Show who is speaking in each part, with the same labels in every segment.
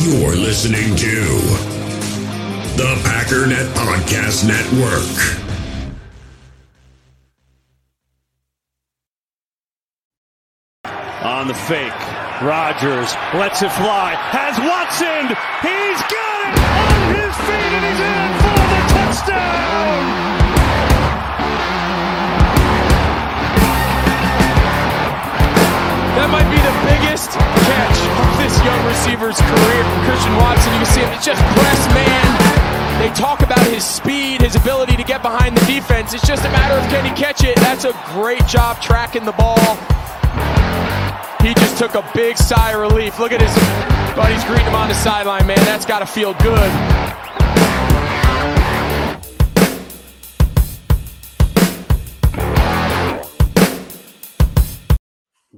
Speaker 1: You're listening to the Packernet Podcast Network.
Speaker 2: On the fake, Rodgers lets it fly, has Watson, he's got it on his feet and he's in for the touchdown!
Speaker 3: That might be the biggest catch this young receiver's career. From Christian Watson, you can see him, it's just press man. They talk about his speed, his ability to get behind the defense. It's just a matter of can he catch it. That's a great job tracking the ball. He just took a big sigh of relief. Look at his buddies greeting him on the sideline, man. That's got to feel good.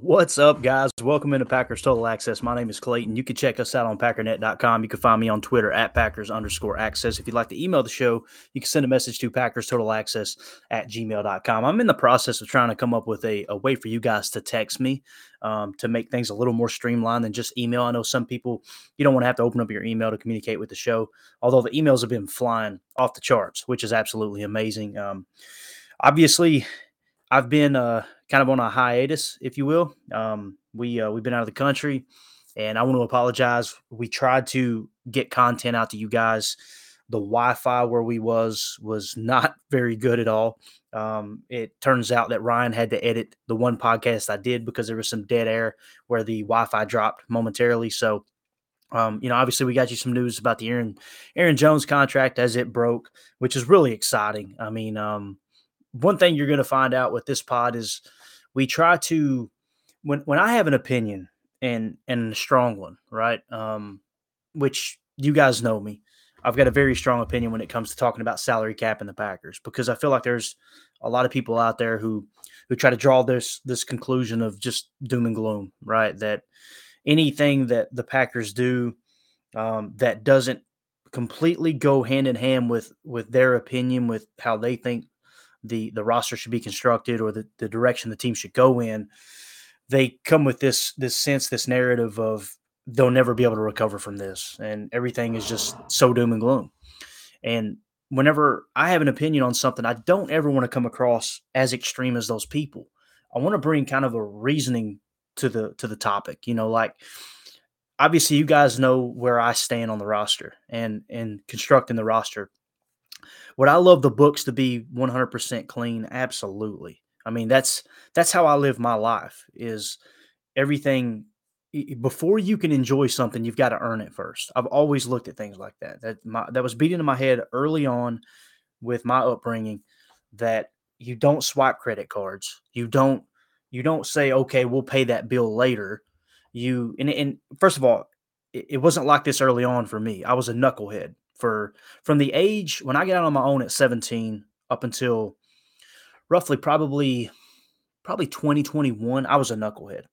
Speaker 4: What's up, guys? Welcome into Packers Total Access. My name is Clayton. You can check us out on packernet.com. You can find me on Twitter at Packers underscore access. If you'd like to email the show, you can send a message to Packers Total Access at gmail.com. I'm in the process of trying to come up with a, a way for you guys to text me um, to make things a little more streamlined than just email. I know some people, you don't want to have to open up your email to communicate with the show, although the emails have been flying off the charts, which is absolutely amazing. Um, obviously, I've been uh, kind of on a hiatus, if you will. Um, we uh, we've been out of the country, and I want to apologize. We tried to get content out to you guys. The Wi-Fi where we was was not very good at all. Um, it turns out that Ryan had to edit the one podcast I did because there was some dead air where the Wi-Fi dropped momentarily. So um, you know, obviously, we got you some news about the Aaron Aaron Jones contract as it broke, which is really exciting. I mean, um, one thing you're going to find out with this pod is we try to when when I have an opinion and and a strong one, right? Um, which you guys know me. I've got a very strong opinion when it comes to talking about salary cap and the Packers because I feel like there's a lot of people out there who who try to draw this this conclusion of just doom and gloom, right? That anything that the Packers do um, that doesn't completely go hand in hand with with their opinion with how they think the the roster should be constructed or the, the direction the team should go in, they come with this this sense, this narrative of they'll never be able to recover from this, and everything is just so doom and gloom. And whenever I have an opinion on something, I don't ever want to come across as extreme as those people. I want to bring kind of a reasoning to the to the topic. You know, like obviously you guys know where I stand on the roster and and constructing the roster. Would I love the books to be 100% clean? Absolutely. I mean, that's that's how I live my life. Is everything before you can enjoy something, you've got to earn it first. I've always looked at things like that. That my, that was beaten in my head early on with my upbringing. That you don't swipe credit cards. You don't you don't say, okay, we'll pay that bill later. You and, and first of all, it, it wasn't like this early on for me. I was a knucklehead for from the age when I get out on my own at 17 up until roughly probably probably 2021, I was a knucklehead.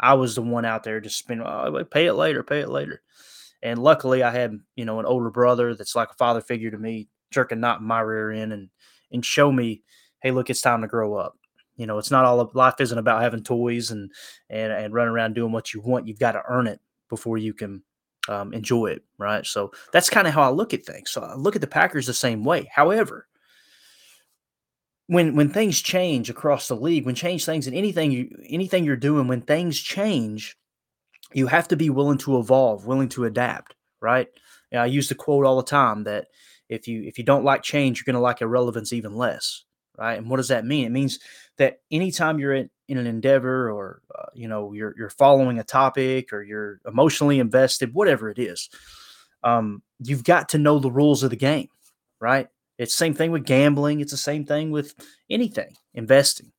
Speaker 4: I was the one out there just spending, oh, pay it later, pay it later. And luckily, I had you know an older brother that's like a father figure to me, jerking not my rear end and and show me, hey, look, it's time to grow up. You know, it's not all life isn't about having toys and and and running around doing what you want. You've got to earn it before you can um, enjoy it, right? So that's kind of how I look at things. So I look at the Packers the same way. However, when when things change across the league, when change things and anything you anything you're doing, when things change, you have to be willing to evolve, willing to adapt, right? I use the quote all the time that if you if you don't like change, you're going to like irrelevance even less, right? And what does that mean? It means that anytime you're in, in an endeavor or uh, you know you're you're following a topic or you're emotionally invested whatever it is um, you've got to know the rules of the game right? It's same thing with gambling it's the same thing with anything investing.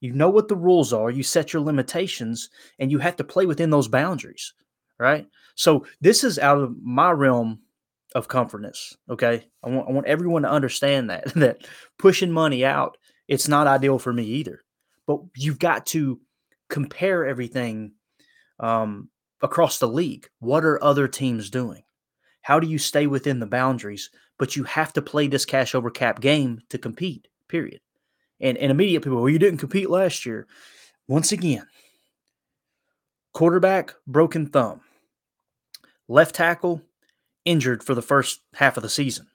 Speaker 4: You know what the rules are you set your limitations and you have to play within those boundaries right? So this is out of my realm of comfortness okay? I want, I want everyone to understand that that pushing money out it's not ideal for me either but you've got to compare everything um, across the league. What are other teams doing? How do you stay within the boundaries? But you have to play this cash over cap game to compete, period. And, and immediate people, well, you didn't compete last year. Once again, quarterback, broken thumb. Left tackle, injured for the first half of the season.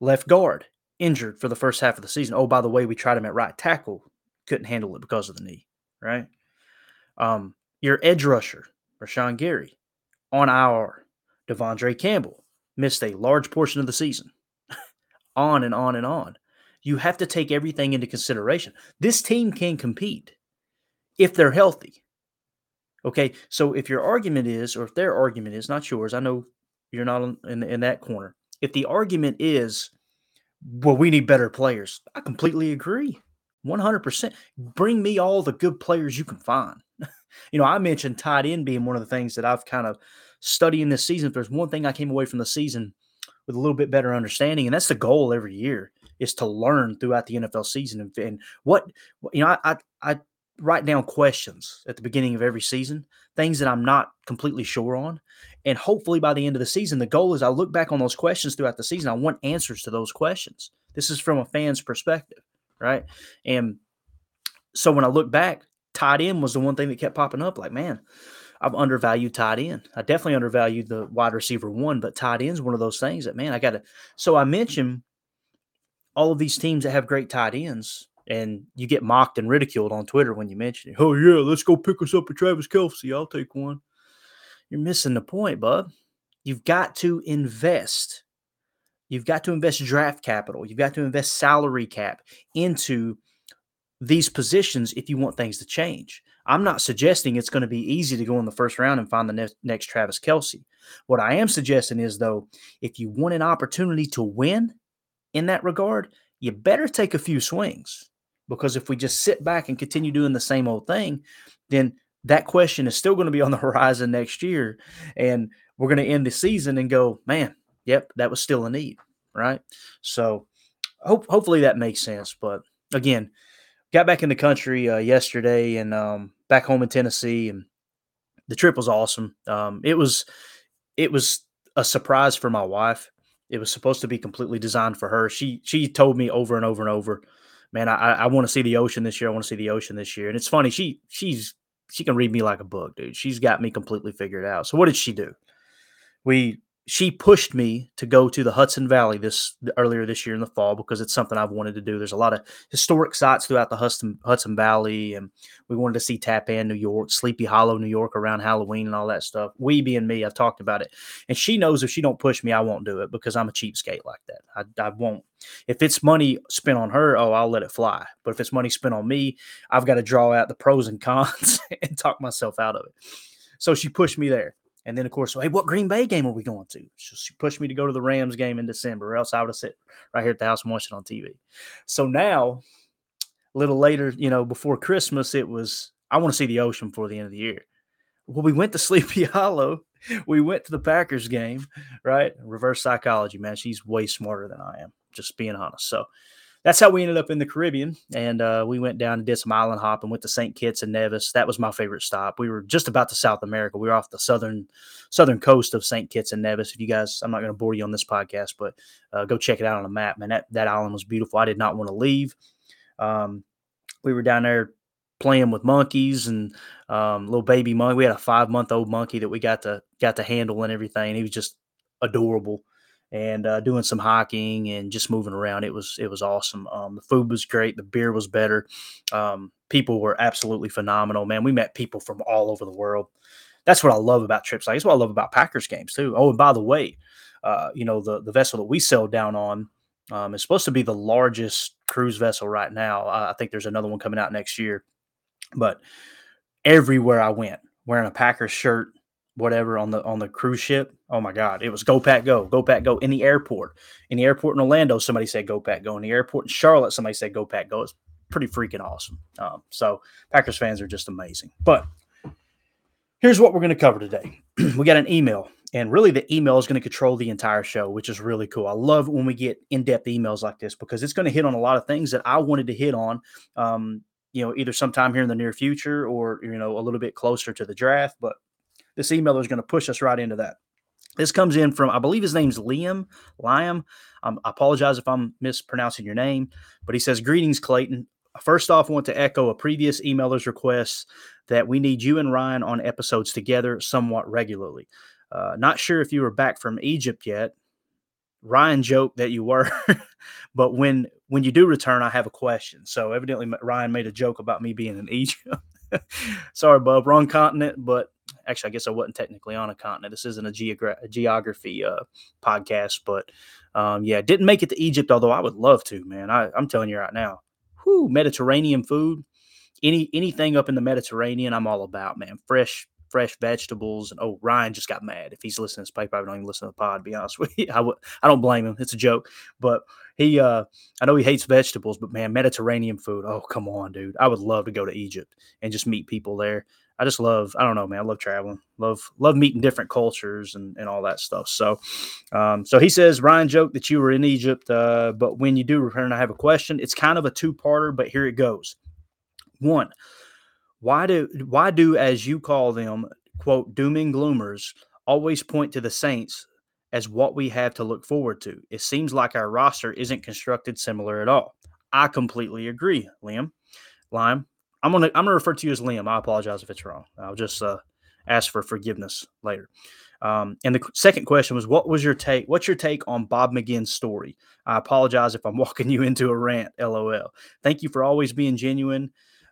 Speaker 4: Left guard, injured for the first half of the season. Oh, by the way, we tried him at right tackle, couldn't handle it because of the knee, right? Um, your edge rusher, Rashan Gary, on our De'Vondre Campbell, missed a large portion of the season. on and on and on. You have to take everything into consideration. This team can compete if they're healthy. Okay, so if your argument is, or if their argument is, not yours, I know you're not in, in that corner. If the argument is, well, we need better players, I completely agree. 100%. Bring me all the good players you can find. you know, I mentioned tight end being one of the things that I've kind of studying this season. If there's one thing I came away from the season with a little bit better understanding, and that's the goal every year is to learn throughout the NFL season. And, and what, you know, I, I, I write down questions at the beginning of every season, things that I'm not completely sure on. And hopefully by the end of the season, the goal is I look back on those questions throughout the season. I want answers to those questions. This is from a fan's perspective, right? And so when I look back, tight end was the one thing that kept popping up. Like, man, I've undervalued tight end. I definitely undervalued the wide receiver one, but tight end is one of those things that, man, I got to. So I mentioned all of these teams that have great tight ends and you get mocked and ridiculed on Twitter when you mention it. Oh yeah, let's go pick us up a Travis Kelce. I'll take one. You're missing the point, bub. You've got to invest. You've got to invest draft capital. You've got to invest salary cap into these positions if you want things to change. I'm not suggesting it's going to be easy to go in the first round and find the next, next Travis Kelce. What I am suggesting is, though, if you want an opportunity to win in that regard, you better take a few swings. Because if we just sit back and continue doing the same old thing, then that question is still going to be on the horizon next year. And we're going to end the season and go, man, yep, that was still a need. Right. So hope, hopefully that makes sense. But again, got back in the country uh, yesterday and um, back home in Tennessee. And the trip was awesome. Um, it was, it was a surprise for my wife. It was supposed to be completely designed for her. She she told me over and over and over man, I, I want to see the ocean this year. I want to see the ocean this year. And it's funny, she she's she can read me like a book, dude. She's got me completely figured out. So what did she do? We she pushed me to go to the Hudson Valley this earlier this year in the fall because it's something I've wanted to do. There's a lot of historic sites throughout the Hudson Hudson Valley, and we wanted to see Tappan, New York, Sleepy Hollow, New York around Halloween and all that stuff. We being me, I've talked about it, and she knows if she don't push me, I won't do it because I'm a cheapskate like that. I, I won't. If it's money spent on her, oh, I'll let it fly. But if it's money spent on me, I've got to draw out the pros and cons and talk myself out of it. So she pushed me there. And then, of course, hey, what Green Bay game are we going to? She pushed me to go to the Rams game in December, or else I would have sat right here at the house and watched it on TV. So now, a little later, you know, before Christmas, it was, I want to see the ocean before the end of the year. Well, we went to Sleepy Hollow. We went to the Packers game, right? Reverse psychology, man. She's way smarter than I am, just being honest. So, that's how we ended up in the Caribbean. And uh, we went down and did some island hopping, went to St. Kitts and Nevis. That was my favorite stop. We were just about to South America. We were off the southern southern coast of St. Kitts and Nevis. If you guys, I'm not going to bore you on this podcast, but uh, go check it out on a map. Man, that, that island was beautiful. I did not want to leave. Um, we were down there playing with monkeys and um, little baby monkey. We had a five month old monkey that we got to got to handle and everything. He was just adorable and uh, doing some hiking and just moving around. It was it was awesome. Um, the food was great. The beer was better. Um, people were absolutely phenomenal. Man, we met people from all over the world. That's what I love about trips. Like that's what I love about Packers games too. Oh, and by the way, uh, you know the the vessel that we sailed down on um, is supposed to be the largest cruise vessel right now. I think there's another one coming out next year. But everywhere I went, wearing a Packers shirt, whatever on the on the cruise ship. Oh my God, it was go pack go, go pack go in the airport. In the airport in Orlando, somebody said go pack go. In the airport in Charlotte, somebody said go pack go. It's pretty freaking awesome. Um, so Packers fans are just amazing. But here's what we're going to cover today. we got an email, and really the email is going to control the entire show, which is really cool. I love when we get in depth emails like this because it's going to hit on a lot of things that I wanted to hit on. Um, you know, either sometime here in the near future or you know a little bit closer to the draft, but this emailer is going to push us right into that. This comes in from, I believe his name's Liam. Liam. Um, I apologize if I'm mispronouncing your name, but he says, Greetings, Clayton. First off, I want to echo a previous emailer's request that we need you and Ryan on episodes together somewhat regularly. Uh, not sure if you were back from Egypt yet. Ryan joked that you were, but when when you do return, I have a question. So evidently Ryan made a joke about me being in Egypt. Sorry, Bub, wrong continent, but actually, I guess I wasn't technically on a continent. This isn't a, geogra- a geography uh, podcast, but um, yeah, didn't make it to Egypt, although I would love to, man. I, I'm telling you right now, whoo, Mediterranean food, any anything up in the Mediterranean, I'm all about, man. Fresh fresh vegetables. And oh, Ryan just got mad. If he's listening to this paper, I don't even listen to the pod. To be honest with you, I w- I don't blame him. It's a joke, but he, uh, I know he hates vegetables, but man, Mediterranean food. Oh, come on, dude. I would love to go to Egypt and just meet people there. I just love, I don't know, man. I love traveling, love, love meeting different cultures and, and all that stuff. So, um, so he says, Ryan joked that you were in Egypt, uh, but when you do return, I have a question. It's kind of a two parter, but here it goes. One, why do why do as you call them quote dooming gloomers always point to the Saints as what we have to look forward to? It seems like our roster isn't constructed similar at all. I completely agree, Liam. Lime. I'm gonna I'm gonna refer to you as Liam. I apologize if it's wrong. I'll just uh, ask for forgiveness later. Um, and the second question was, what was your take? What's your take on Bob McGinn's story? I apologize if I'm walking you into a rant. LOL. Thank you for always being genuine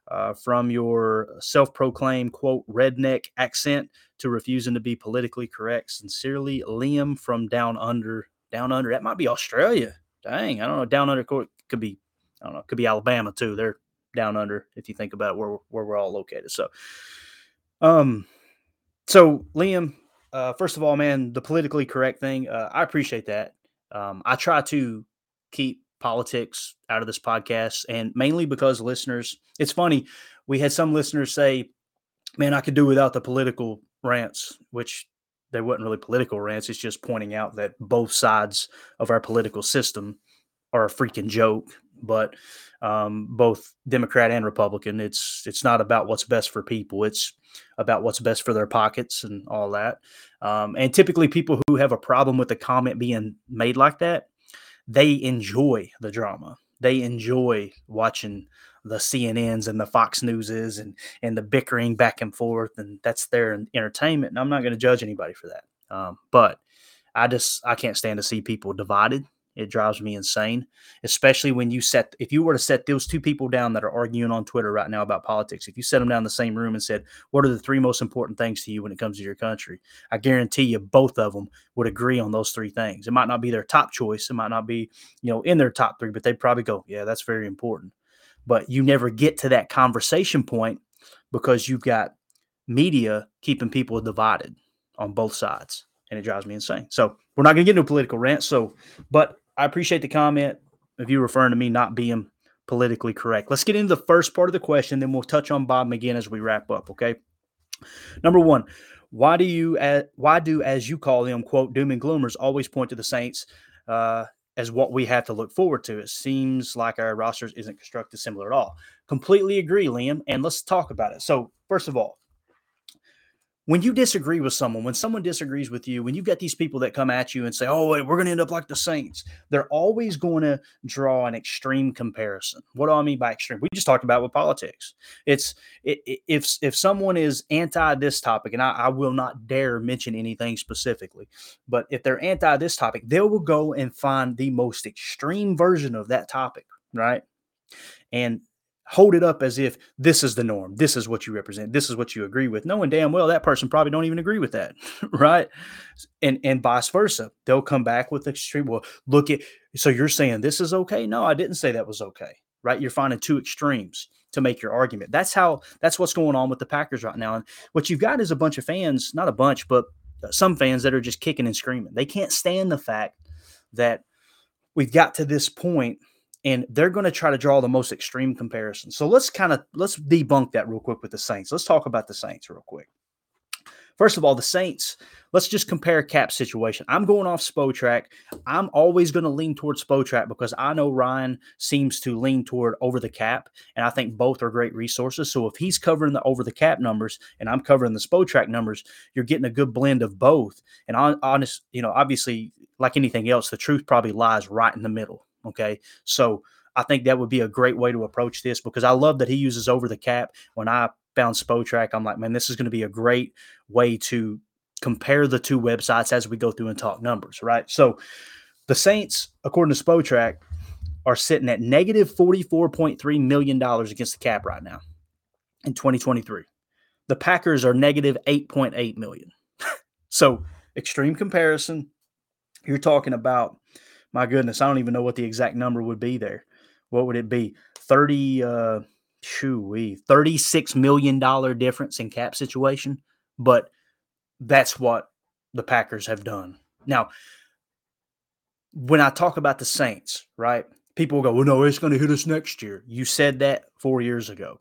Speaker 4: uh, from your self proclaimed, quote, redneck accent to refusing to be politically correct. Sincerely, Liam from Down Under. Down Under, that might be Australia. Dang, I don't know. Down Under could be, I don't know, could be Alabama too. They're down under if you think about where where we're all located. So, um, so Liam, uh, first of all, man, the politically correct thing, uh, I appreciate that. Um, I try to keep politics out of this podcast, and mainly because listeners, it's funny. We had some listeners say, "Man, I could do without the political rants," which they weren't really political rants. It's just pointing out that both sides of our political system are a freaking joke. But um, both Democrat and Republican, it's it's not about what's best for people. It's about what's best for their pockets and all that. Um, and typically, people who have a problem with the comment being made like that, they enjoy the drama. They enjoy watching the CNNs and the Fox Newses and and the bickering back and forth, and that's their entertainment. And I'm not going to judge anybody for that. Um, but I just I can't stand to see people divided it drives me insane, especially when you set, if you were to set those two people down that are arguing on Twitter right now about politics, if you set them down in the same room and said, What are the three most important things to you when it comes to your country? I guarantee you both of them would agree on those three things. It might not be their top choice, it might not be, you know, in their top three, but they'd probably go, Yeah, that's very important. But you never get to that conversation point because you've got media keeping people divided on both sides and it drives me insane. So we're not going to get into a political rant. So, but I appreciate the comment of you referring to me not being politically correct. Let's get into the first part of the question, then we'll touch on Bob McGinn as we wrap up. Okay. Number one, why do you why do as you call them quote doom and gloomers always point to the Saints uh, as what we have to look forward to? It seems like our rosters isn't constructed similar at all. Completely agree, Liam. And let's talk about it. So first of all, when you disagree with someone, when someone disagrees with you, when you get these people that come at you and say, "Oh, we're going to end up like the Saints," they're always going to draw an extreme comparison. What do I mean by extreme? We just talked about with politics. It's if if someone is anti this topic, and I, I will not dare mention anything specifically, but if they're anti this topic, they will go and find the most extreme version of that topic, right? And hold it up as if this is the norm this is what you represent this is what you agree with knowing damn well that person probably don't even agree with that right? And and vice versa they'll come back with extreme well look at so you're saying this is okay? No i didn't say that was okay right? You're finding two extremes to make your argument. That's how that's what's going on with the packers right now and what you've got is a bunch of fans not a bunch but uh, some fans that are just kicking and screaming. They can't stand the fact that we've got to this point and they're going to try to draw the most extreme comparison. So let's kind of let's debunk that real quick with the Saints. Let's talk about the Saints real quick. First of all, the Saints, let's just compare cap situation. I'm going off Spotrac. I'm always going to lean towards Spotrac because I know Ryan seems to lean toward over the cap, and I think both are great resources. So if he's covering the over the cap numbers and I'm covering the Spotrac numbers, you're getting a good blend of both. And on, honest, you know, obviously, like anything else, the truth probably lies right in the middle. Okay. So I think that would be a great way to approach this because I love that he uses over the cap. When I found Spotrac, I'm like, man, this is going to be a great way to compare the two websites as we go through and talk numbers, right? So the Saints, according to Spotrac, are sitting at negative $44.3 million against the cap right now in 2023. The Packers are negative 8.8 million. so extreme comparison. You're talking about, my goodness, I don't even know what the exact number would be there. What would it be? 30 uh shoo 36 million dollar difference in cap situation, but that's what the Packers have done. Now, when I talk about the Saints, right? People go, "Well, no, it's going to hit us next year." You said that 4 years ago.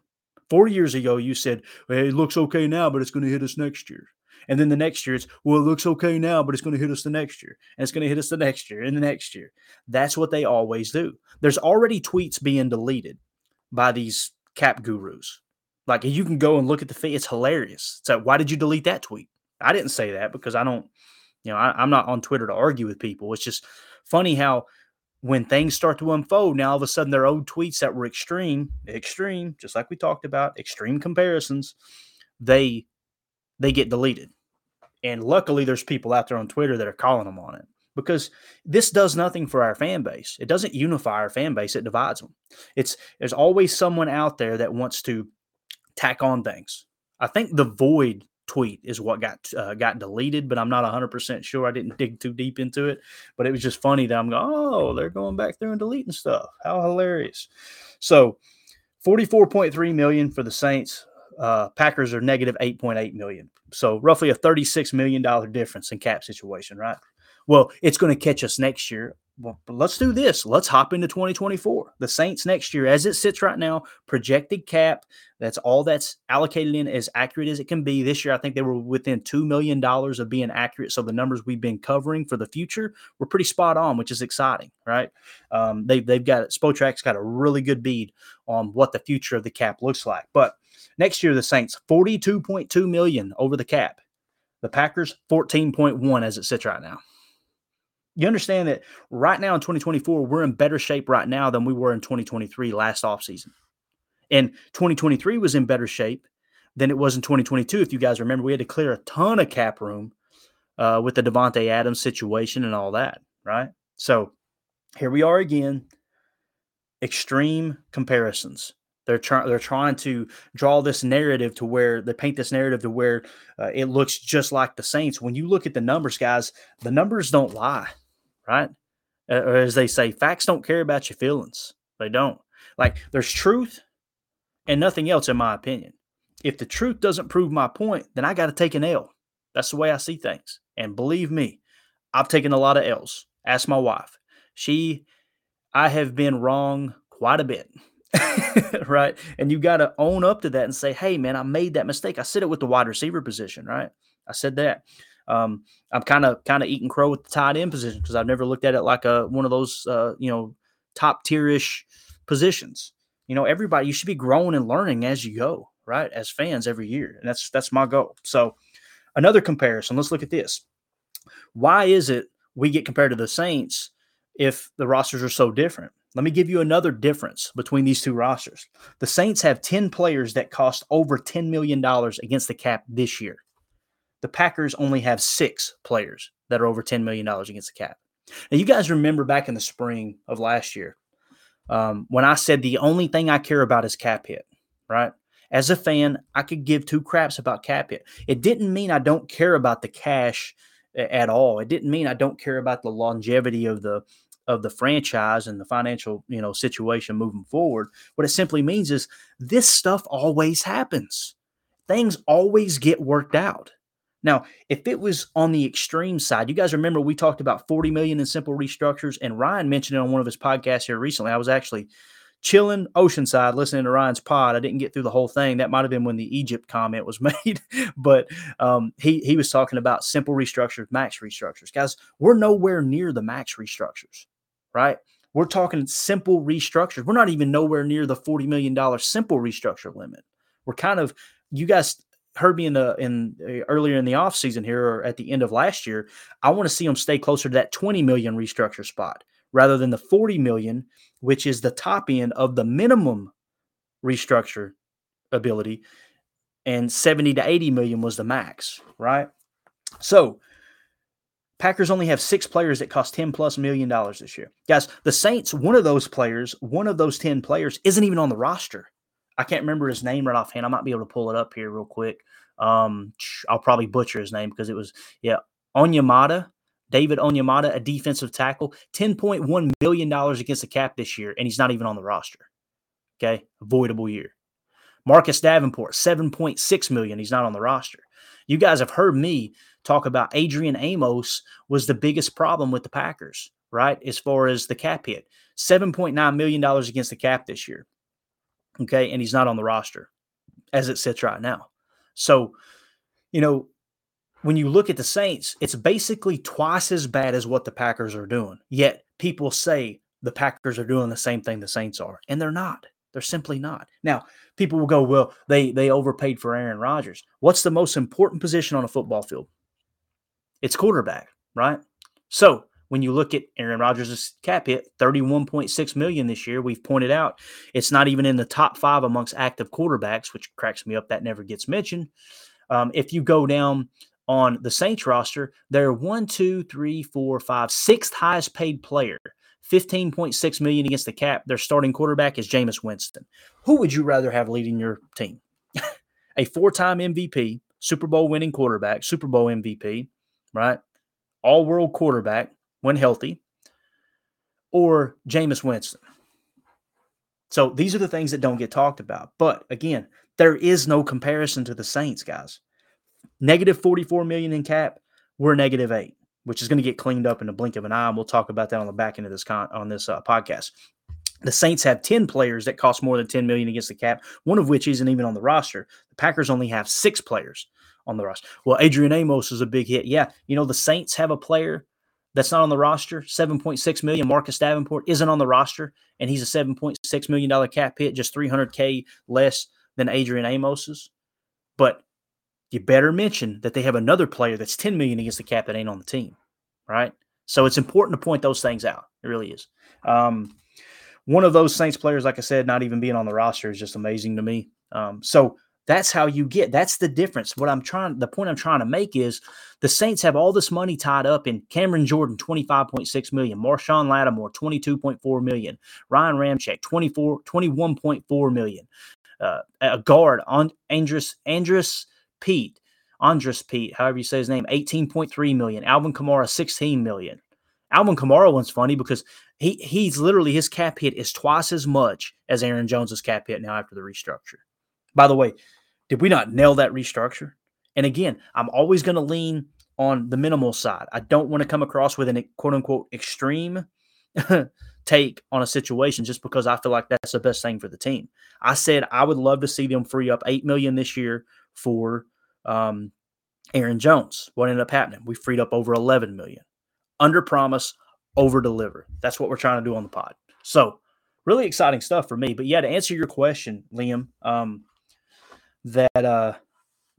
Speaker 4: 4 years ago you said, well, "It looks okay now, but it's going to hit us next year." And then the next year it's, well, it looks okay now, but it's going to hit us the next year. And it's going to hit us the next year and the next year. That's what they always do. There's already tweets being deleted by these cap gurus. Like you can go and look at the feed. It's hilarious. So why did you delete that tweet? I didn't say that because I don't, you know, I, am not on Twitter to argue with people. It's just funny how when things start to unfold, now all of a sudden their old tweets that were extreme, extreme, just like we talked about, extreme comparisons, they they get deleted. And luckily, there's people out there on Twitter that are calling them on it because this does nothing for our fan base. It doesn't unify our fan base; it divides them. It's there's always someone out there that wants to tack on things. I think the void tweet is what got uh, got deleted, but I'm not 100% sure. I didn't dig too deep into it, but it was just funny that I'm going, oh, they're going back there and deleting stuff. How hilarious. So 44.3 million for the Saints. Uh, Packers are negative 8.8 million. So roughly a 36 million dollar difference in cap situation, right? Well, it's going to catch us next year. Well, let's do this. Let's hop into 2024. The Saints next year, as it sits right now, projected cap. That's all that's allocated in as accurate as it can be. This year, I think they were within $2 million of being accurate. So the numbers we've been covering for the future were pretty spot on, which is exciting, right? Um, they, they've got, Spotrac's got a really good bead on what the future of the cap looks like. But next year, the Saints, 42.2 million over the cap. The Packers, 14.1 as it sits right now you understand that right now in 2024, we're in better shape right now than we were in 2023 last offseason. And 2023 was in better shape than it was in 2022. If you guys remember, we had to clear a ton of cap room uh, with the Davante Adams situation and all that, right? So here we are again. Extreme comparisons. They're trying. They're trying to draw this narrative to where they paint this narrative to where uh, it looks just like the Saints. When you look at the numbers, guys, the numbers don't lie right? Or as they say, facts don't care about your feelings. They don't. Like there's truth and nothing else, in my opinion. If the truth doesn't prove my point, then I got to take an L. That's the way I see things. And believe me, I've taken a lot of L's. Ask my wife. She, I have been wrong quite a bit. right. And you got to own up to that and say, hey, man, I made that mistake. I said it with the wide receiver position, right? I said that. Um, I'm kind of kind of eating crow with the tight end position because I've never looked at it like a one of those uh, you know top tierish positions. You know, everybody you should be growing and learning as you go, right? As fans every year, and that's that's my goal. So, another comparison. Let's look at this. Why is it we get compared to the Saints if the rosters are so different? Let me give you another difference between these two rosters. The Saints have 10 players that cost over $10 million against the cap this year. The Packers only have six players that are over $10 million against the cap. Now, you guys remember back in the spring of last year um, when I said the only thing I care about is cap hit, right? As a fan, I could give two craps about cap hit. It didn't mean I don't care about the cash at all. It didn't mean I don't care about the longevity of the of the franchise and the financial you know situation moving forward. What it simply means is this stuff always happens. Things always get worked out. Now, if it was on the extreme side, you guys remember we talked about 40 million in simple restructures, and Ryan mentioned it on one of his podcasts here recently. I was actually chilling Oceanside listening to Ryan's pod. I didn't get through the whole thing. That might have been when the Egypt comment was made, but um, he he was talking about simple restructures, max restructures. Guys, we're nowhere near the max restructures, right? We're talking simple restructures. We're not even nowhere near the $40 million simple restructure limit. We're kind of, you guys heard me in the in uh, earlier in the offseason here or at the end of last year, I want to see them stay closer to that 20 million restructure spot rather than the 40 million, which is the top end of the minimum restructure ability, and 70 to 80 million was the max, right? So Packers only have six players that cost 10 plus million dollars this year. Guys, the Saints, one of those players, one of those 10 players isn't even on the roster. I can't remember his name right offhand. I might be able to pull it up here real quick. Um, I'll probably butcher his name because it was, yeah, Onyemata, David Onyemata, a defensive tackle, $10.1 million against the cap this year, and he's not even on the roster. Okay, avoidable year. Marcus Davenport, 7.6 million. He's not on the roster. You guys have heard me talk about Adrian Amos was the biggest problem with the Packers, right? As far as the cap hit. $7.9 million against the cap this year. Okay. And he's not on the roster as it sits right now. So, you know, when you look at the Saints, it's basically twice as bad as what the Packers are doing. Yet people say the Packers are doing the same thing the Saints are, and they're not. They're simply not. Now, people will go, well, they they overpaid for Aaron Rodgers. What's the most important position on a football field? It's quarterback, right? So when you look at Aaron Rodgers' cap hit, 31.6 million this year, we've pointed out it's not even in the top five amongst active quarterbacks, which cracks me up. That never gets mentioned. Um, if you go down on the Saints roster, they're one, two, three, four, five, sixth highest paid player 15.6 million against the cap. Their starting quarterback is Jameis Winston. Who would you rather have leading your team? a four-time MVP, Super Bowl winning quarterback, Super Bowl MVP, right? All-world quarterback when healthy, or Jameis Winston. So these are the things that don't get talked about. But again, there is no comparison to the Saints, guys. Negative 44 million in cap, we're negative eight which is going to get cleaned up in the blink of an eye. And we'll talk about that on the back end of this con- on this uh, podcast. The Saints have 10 players that cost more than 10 million against the cap, one of which isn't even on the roster. The Packers only have six players on the roster. Well, Adrian Amos is a big hit. Yeah, you know, the Saints have a player that's not on the roster, 7.6 million. Marcus Davenport isn't on the roster, and he's a 7.6 million dollar cap hit, just 300k less than Adrian Amos's. But you better mention that they have another player that's 10 million against the cap that ain't on the team, right? So it's important to point those things out. It really is. Um, one of those Saints players, like I said, not even being on the roster is just amazing to me. Um, so that's how you get. That's the difference. What I'm trying, the point I'm trying to make is the Saints have all this money tied up in Cameron Jordan, 25.6 million, Marshon Lattimore, 22.4 million, Ryan Ramczyk, 24, 21.4 million, uh, a guard on Andrus Andrus Peat, Andrus Peat, however you say his name, 18.3 million. Alvin Kamara, 16 million. Alvin Kamara one's funny because he he's literally his cap hit is twice as much as Aaron Jones's cap hit now after the restructure. By the way, did we not nail that restructure? And again, I'm always going to lean on the minimal side. I don't want to come across with an quote unquote extreme take on a situation just because I feel like that's the best thing for the team. I said I would love to see them free up 8 million this year for um, Aaron Jones. What ended up happening? We freed up over 11 million. Under promise, over deliver. That's what we're trying to do on the pod. So, really exciting stuff for me. But yeah, to answer your question, Liam, um, that uh,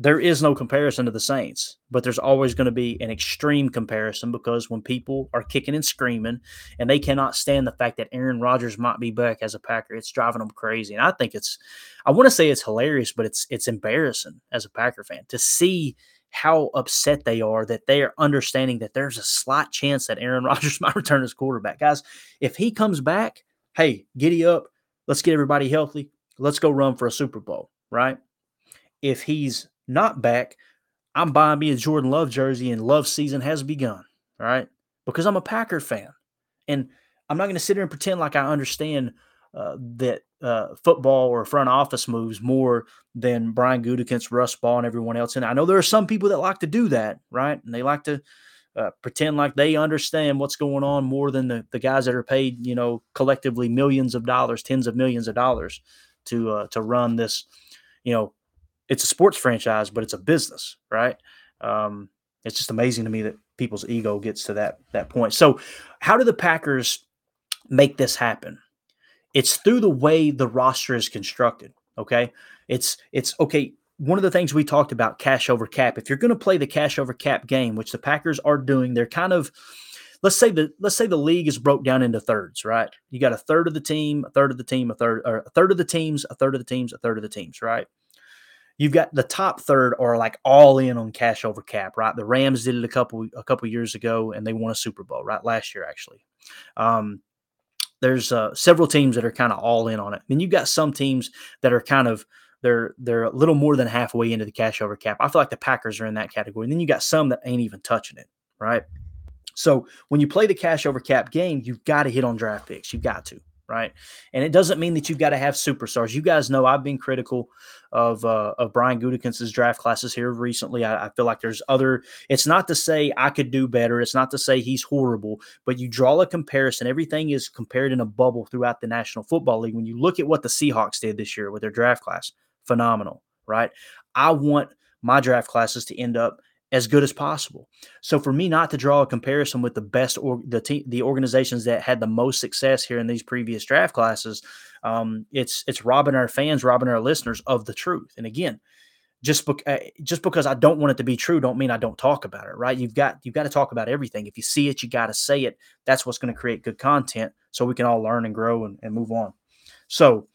Speaker 4: there is no comparison to the Saints, but there's always going to be an extreme comparison because when people are kicking and screaming and they cannot stand the fact that Aaron Rodgers might be back as a Packer, it's driving them crazy. And I think it's, I want to say it's hilarious, but it's it's embarrassing as a Packer fan to see how upset they are that they are understanding that there's a slight chance that Aaron Rodgers might return as quarterback. Guys, if he comes back, hey, giddy up. Let's get everybody healthy. Let's go run for a Super Bowl, right? If he's not back, I'm buying me a Jordan Love jersey and Love season has begun. All right. Because I'm a Packer fan. And I'm not going to sit here and pretend like I understand uh, that uh, football or front office moves more than Brian Gutekunst, Russ Ball, and everyone else. And I know there are some people that like to do that, right? And they like to uh, pretend like they understand what's going on more than the, the guys that are paid, you know, collectively millions of dollars, tens of millions of dollars to uh, to run this, you know, it's a sports franchise, but it's a business, right? Um, it's just amazing to me that people's ego gets to that that point. So, how do the Packers make this happen? It's through the way the roster is constructed. Okay, it's it's okay. One of the things we talked about cash over cap. If you're going to play the cash over cap game, which the Packers are doing, they're kind of let's say the let's say the league is broke down into thirds, right? You got a third of the team, a third of the team, a third or a third of the teams, a third of the teams, a third of the teams, right? You've got the top third are like all in on cash over cap, right? The Rams did it a couple a couple years ago, and they won a Super Bowl, right? Last year, actually. Um, there's uh, several teams that are kind of all in on it. Then you've got some teams that are kind of they're they're a little more than halfway into the cash over cap. I feel like the Packers are in that category. And then you got some that ain't even touching it, right? So when you play the cash over cap game, you've got to hit on draft picks. You've got to right? And it doesn't mean that you've got to have superstars. You guys know I've been critical of uh, of Brian Gutekunst's draft classes here recently. I, I, feel like there's other. It's not to say I could do better. It's not to say he's horrible, but you draw a comparison. Everything is compared in a bubble throughout the National Football League. When you look at what the Seahawks did this year with their draft class, phenomenal, right? I want my draft classes to end up as good as possible. So for me not to draw a comparison with the best or the the organizations that had the most success here in these previous draft classes, um, it's it's robbing our fans, robbing our listeners of the truth. And again, just be- uh, just because I don't want it to be true, don't mean I don't talk about it. Right? You've got you've got to talk about everything. If you see it, you got to say it. That's what's going to create good content, so we can all learn and grow and, and move on. So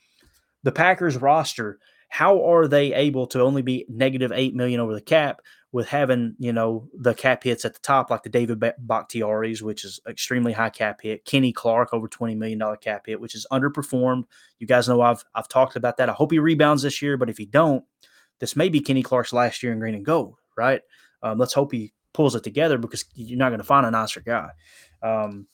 Speaker 4: the Packers roster how are they able to only be negative 8 million over the cap with having you know the cap hits at the top like the David Bakhtiaris, which is extremely high cap hit, Kenny Clark over twenty million dollar cap hit, which is underperformed. You guys know I've I've talked about that. I hope he rebounds this year, but if he don't, this may be Kenny Clark's last year in green and gold, right? Um, let's hope he pulls it together because you're not going to find a nicer guy. Um,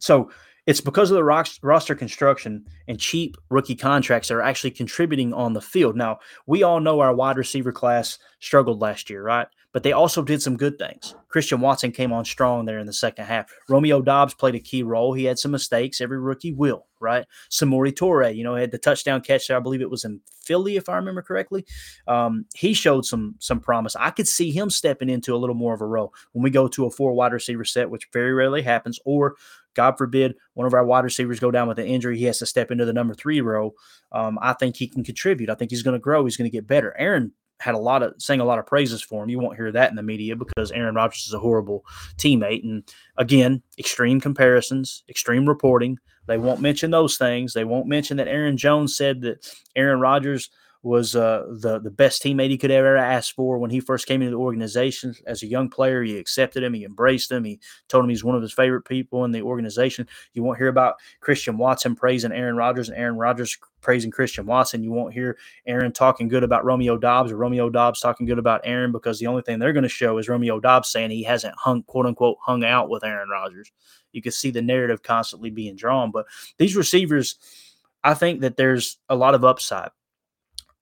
Speaker 4: so it's because of the roster construction and cheap rookie contracts that are actually contributing on the field. Now, we all know our wide receiver class struggled last year, right? But they also did some good things. Christian Watson came on strong there in the second half. Romeo Doubs played a key role. He had some mistakes. Every rookie will, right? Samori Toure, you know, had the touchdown catch there. I believe it was in Philly, if I remember correctly. Um, he showed some some promise. I could see him stepping into a little more of a role when we go to a four wide receiver set, which very rarely happens, or God forbid one of our wide receivers go down with an injury, he has to step into the number three row. Um, I think he can contribute. I think he's going to grow. He's going to get better. Aaron had a lot of saying a lot of praises for him. You won't hear that in the media because Aaron Rodgers is a horrible teammate. And again, extreme comparisons, extreme reporting. They won't mention those things. They won't mention that Aaron Jones said that Aaron Rodgers – was uh, the the best teammate he could ever ask for when he first came into the organization. As a young player, he accepted him, he embraced him, he told him he's one of his favorite people in the organization. You won't hear about Christian Watson praising Aaron Rodgers and Aaron Rodgers praising Christian Watson. You won't hear Aaron talking good about Romeo Doubs or Romeo Doubs talking good about Aaron because the only thing they're going to show is Romeo Doubs saying he hasn't hung quote unquote hung out with Aaron Rodgers. You can see the narrative constantly being drawn, but these receivers. I think that there's a lot of upside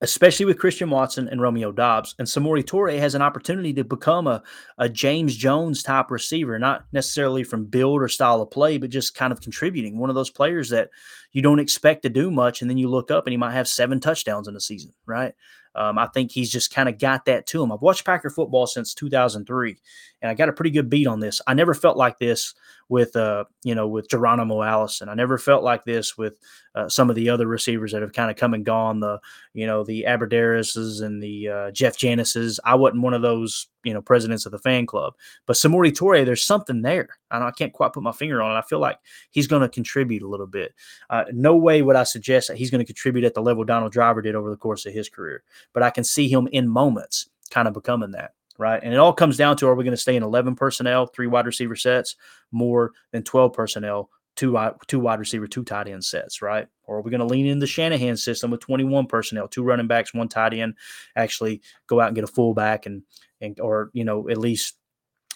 Speaker 4: especially with Christian Watson and Romeo Doubs. And Samori Toure has an opportunity to become a, a James Jones type receiver, not necessarily from build or style of play, but just kind of contributing. One of those players that you don't expect to do much, and then you look up and he might have seven touchdowns in a season, right? Um, I think he's just kind of got that to him. I've watched Packer football since 2003, and I got a pretty good beat on this. I never felt like this with, uh, you know, with Geronimo Allison. I never felt like this with uh, some of the other receivers that have kind of come and gone. The, you know, the Abbrederis's and the uh, Jeff Janis's. I wasn't one of those, you know, presidents of the fan club. But Samori Toure, there's something there. I, I can't quite put my finger on it. I feel like he's going to contribute a little bit. Uh, no way would I suggest that he's going to contribute at the level Donald Driver did over the course of his career. But I can see him in moments kind of becoming that right? And it all comes down to are we going to stay in 11 personnel, three wide receiver sets, more than 12 personnel, two, two wide receiver, two tight end sets, right? Or are we going to lean in the Shanahan system with 21 personnel, two running backs, one tight end, actually go out and get a fullback and, and or, you know, at least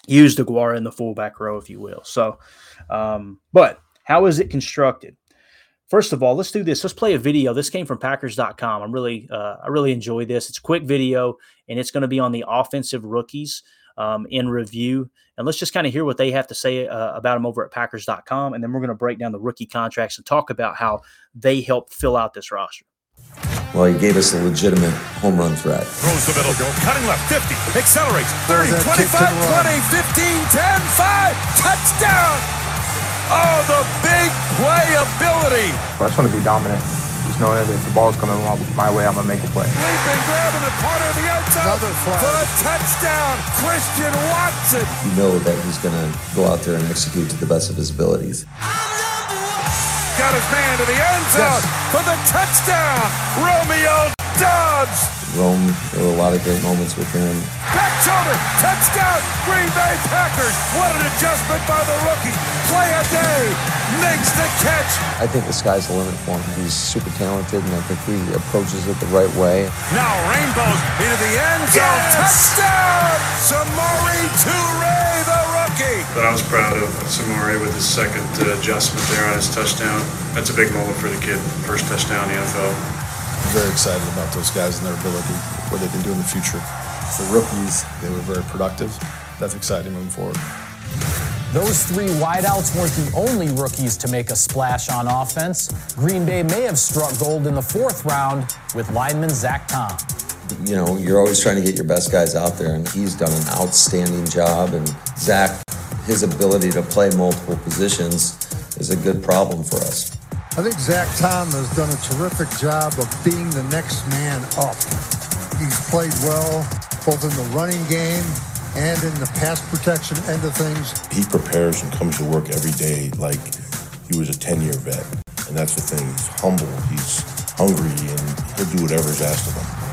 Speaker 4: use Deguara in the fullback row, if you will. So, um, but how is it constructed? First of all, let's do this. Let's play a video. This came from Packers.com. I'm really, uh, I really enjoy this. It's a quick video, and it's going to be on the offensive rookies um, in review. And let's just kind of hear what they have to say uh, about them over at Packers.com, and then we're going to break down the rookie contracts and talk about how they help fill out this roster.
Speaker 5: Well, he gave us a legitimate home run threat.
Speaker 6: Throws the middle, go, cutting left, 50, accelerates, 30, 25, 20, 15, 10, 5, touchdown! Oh, the big play ability.
Speaker 7: I just want to be dominant. Just knowing that if the ball's coming my way, I'm going to make a play.
Speaker 6: Leaping, grabbing the corner of the outside for a touchdown, Christian Watson.
Speaker 5: You know that he's going to go out there and execute to the best of his abilities.
Speaker 6: Got his man to the end zone yes. for the touchdown, Romeo Doubs.
Speaker 5: Rome, there were a lot of great moments with him.
Speaker 6: Back shoulder, touchdown, Green Bay Packers. What an adjustment by the rookie. Play a day, makes the catch.
Speaker 5: I think the sky's the limit for him. He's super talented, and I think he approaches it the right way.
Speaker 6: Now rainbows into the end zone.
Speaker 1: Yes!
Speaker 6: Touchdown, Samori Toure, rookie.
Speaker 8: But I was proud of Samori with his second uh, adjustment there on his touchdown. That's a big moment for the kid. First touchdown in the NFL.
Speaker 9: I'm very excited about those guys and their ability, what they can do in the future. For rookies, they were very productive. That's exciting moving forward.
Speaker 10: Those three wideouts weren't the only rookies to make a splash on offense. Green Bay may have struck gold in the fourth round with lineman Zach Tom.
Speaker 5: You know, you're always trying to get your best guys out there, and he's done an outstanding job. And Zach, his ability to play multiple positions is a good problem for us.
Speaker 11: I think Zach Tom has done a terrific job of being the next man up. He's played well both in the running game and in the pass protection end of things.
Speaker 12: He prepares and comes to work every day like he was a 10 year vet. And that's the thing. He's humble, he's hungry, and he'll do whatever is asked of him.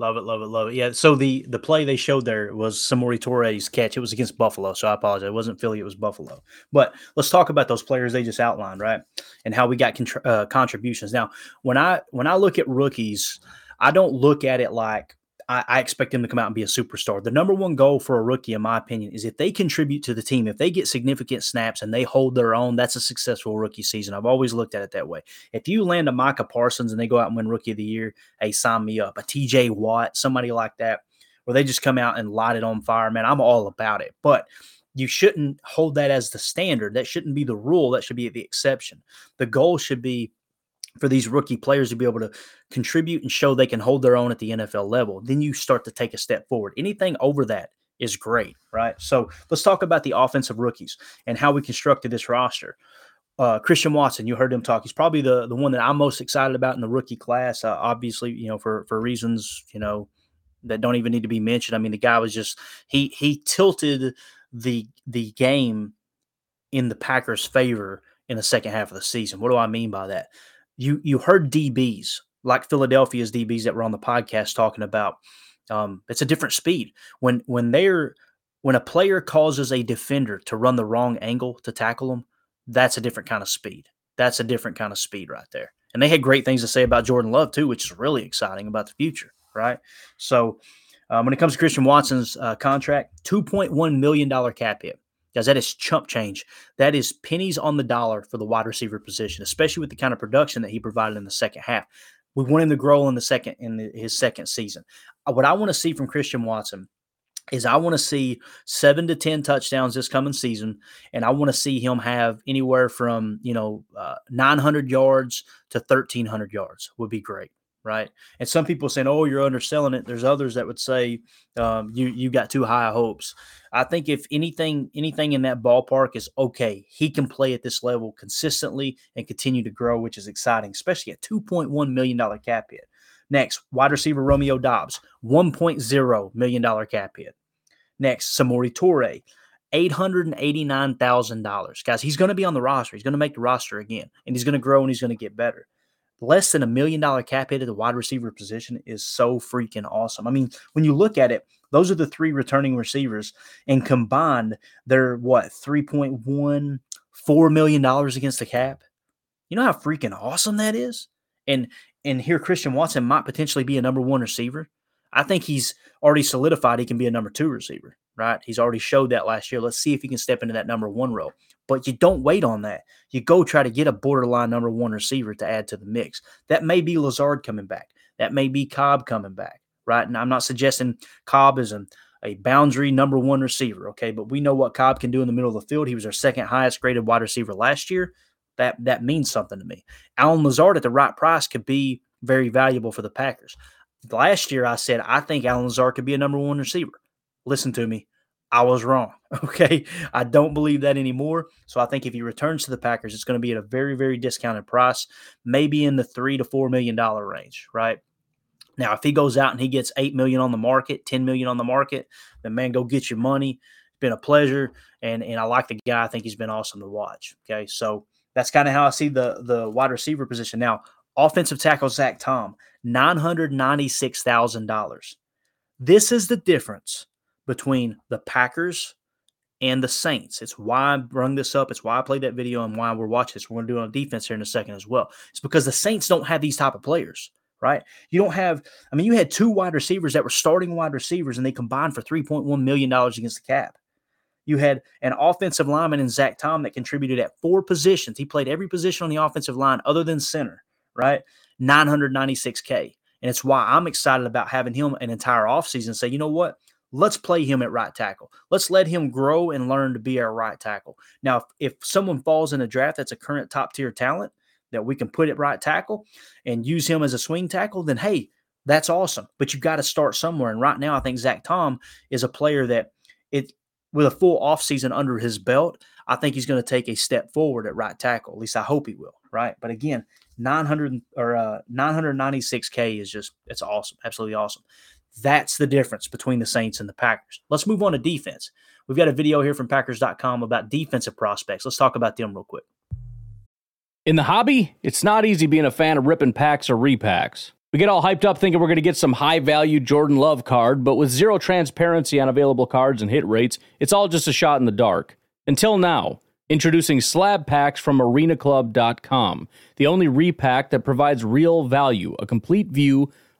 Speaker 4: Love it, love it, love it. Yeah. So the the play they showed there was Samori Toure's catch. It was against Buffalo, so I apologize. It wasn't Philly, it was Buffalo. But let's talk about those players they just outlined, right? And how we got contr- uh, contributions. Now, when I when I look at rookies, I don't look at it like I, I expect them to come out and be a superstar. The number one goal for a rookie, in my opinion, is if they contribute to the team, if they get significant snaps and they hold their own, that's a successful rookie season. I've always looked at it that way. If you land a Micah Parsons and they go out and win Rookie of the Year, hey, sign me up. A TJ Watt, somebody like that, where they just come out and light it on fire, man, I'm all about it. But you shouldn't hold that as the standard. That shouldn't be the rule. That should be the exception. The goal should be for these rookie players to be able to contribute and show they can hold their own at the NFL level, then you start to take a step forward. Anything over that is great, right? So let's talk about the offensive rookies and how we constructed this roster. Uh, Christian Watson, you heard him talk. He's probably the the one that I'm most excited about in the rookie class. Uh, obviously, you know for for reasons you know that don't even need to be mentioned. I mean, the guy was just he he tilted the the game in the Packers' favor in the second half of the season. What do I mean by that? You you heard DBs like Philadelphia's DBs that were on the podcast talking about. Um, it's a different speed when when they're when a player causes a defender to run the wrong angle to tackle them. That's a different kind of speed. That's a different kind of speed right there. And they had great things to say about Jordan Love too, which is really exciting about the future, right? So um, when it comes to Christian Watson's uh, contract, two point one million dollar cap hit. Guys, that is chump change. That is pennies on the dollar for the wide receiver position, especially with the kind of production that he provided in the second half. We want him to grow in the second in the, his second season. Uh, what I want to see from Christian Watson is I want to see seven to ten touchdowns this coming season, and I want to see him have anywhere from you know uh, 900 yards to 1300 yards would be great right? And some people saying, "Oh, you're underselling it." There's others that would say um, you you got too high hopes. I think if anything anything in that ballpark is okay, he can play at this level consistently and continue to grow, which is exciting, especially at 2.1 million dollar cap hit. Next, wide receiver Romeo Doubs, 1.0 million dollar cap hit. Next, Samori Toure. $889,000. Guys, he's going to be on the roster. He's going to make the roster again, and he's going to grow and he's going to get better less than a million dollar cap hit at the wide receiver position is so freaking awesome. I mean, when you look at it, those are the three returning receivers, and combined, they're what $3.1, $4 million against the cap. You know how freaking awesome that is? And and here Christian Watson might potentially be a number one receiver. I think he's already solidified he can be a number two receiver, right? He's already showed that last year. Let's see if he can step into that number one role. But you don't wait on that. You go try to get a borderline number one receiver to add to the mix. That may be Lazard coming back. That may be Cobb coming back, right? And I'm not suggesting Cobb is a, a boundary number one receiver, okay? But we know what Cobb can do in the middle of the field. He was our second highest graded wide receiver last year. That that means something to me. Allen Lazard at the right price could be very valuable for the Packers. Last year, I said I think Allen Lazard could be a number one receiver. Listen to me. I was wrong. Okay. I don't believe that anymore. So I think if he returns to the Packers, it's going to be at a very, very discounted price, maybe in the three to four million dollar range, right? Now, if he goes out and he gets eight million on the market, 10 million on the market, then man, go get your money. It's been a pleasure. And and I like the guy. I think he's been awesome to watch. Okay. So that's kind of how I see the the wide receiver position. Now, Offensive tackle Zach Tom, $996,000. This is the difference between the Packers and the Saints. It's why I brung this up. It's why I played that video and why we're watching this. We're going to do it on defense here in a second as well. It's because the Saints don't have these type of players, right? You don't have, I mean, you had two wide receivers that were starting wide receivers and they combined for $3.1 million against the cap. You had an offensive lineman in Zach Tom that contributed at four positions. He played every position on the offensive line other than center, right? 996K. And it's why I'm excited about having him an entire offseason say, you know what? Let's play him at right tackle. Let's let him grow and learn to be our right tackle. Now, if, if someone falls in a draft that's a current top tier talent that we can put at right tackle and use him as a swing tackle, then hey, that's awesome. But you've got to start somewhere. And right now, I think Zach Tom is a player that it with a full offseason under his belt, I think he's going to take a step forward at right tackle. At least I hope he will. Right. But again, 900 or uh, 996K is just, it's awesome. Absolutely awesome. That's the difference between the Saints and the Packers. Let's move on to defense. We've got a video here from Packers.com about defensive prospects. Let's talk about them real quick.
Speaker 13: In the hobby, it's not easy being a fan of ripping packs or repacks. We get all hyped up thinking we're going to get some high value Jordan Love card, but with zero transparency on available cards and hit rates, it's all just a shot in the dark. Until now, introducing slab packs from arenaclub.com, the only repack that provides real value, a complete view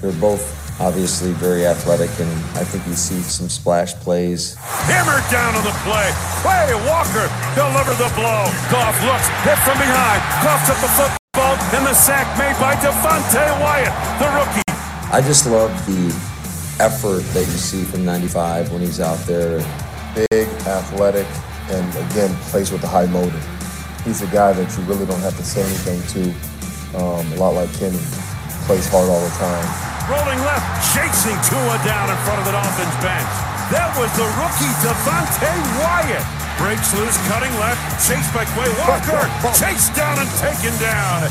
Speaker 5: They're both obviously very athletic, and I think you see some splash plays.
Speaker 6: Hammered down on the play. Quay Walker deliver the blow. Goff looks, hit from behind. Coughs up the football, and the sack made by Devonte Wyatt, the rookie.
Speaker 5: I just love the effort that you see from 95 when he's out there.
Speaker 12: Big, athletic, and again, plays with a high motor. He's a guy that you really don't have to say anything to, um, a lot like Kenny plays hard all the time.
Speaker 6: Rolling left, chasing Tua down in front of the Dolphins bench. That was the rookie Devonte Wyatt. Breaks loose, cutting left, chased by Quay Walker. Chased down and taken down.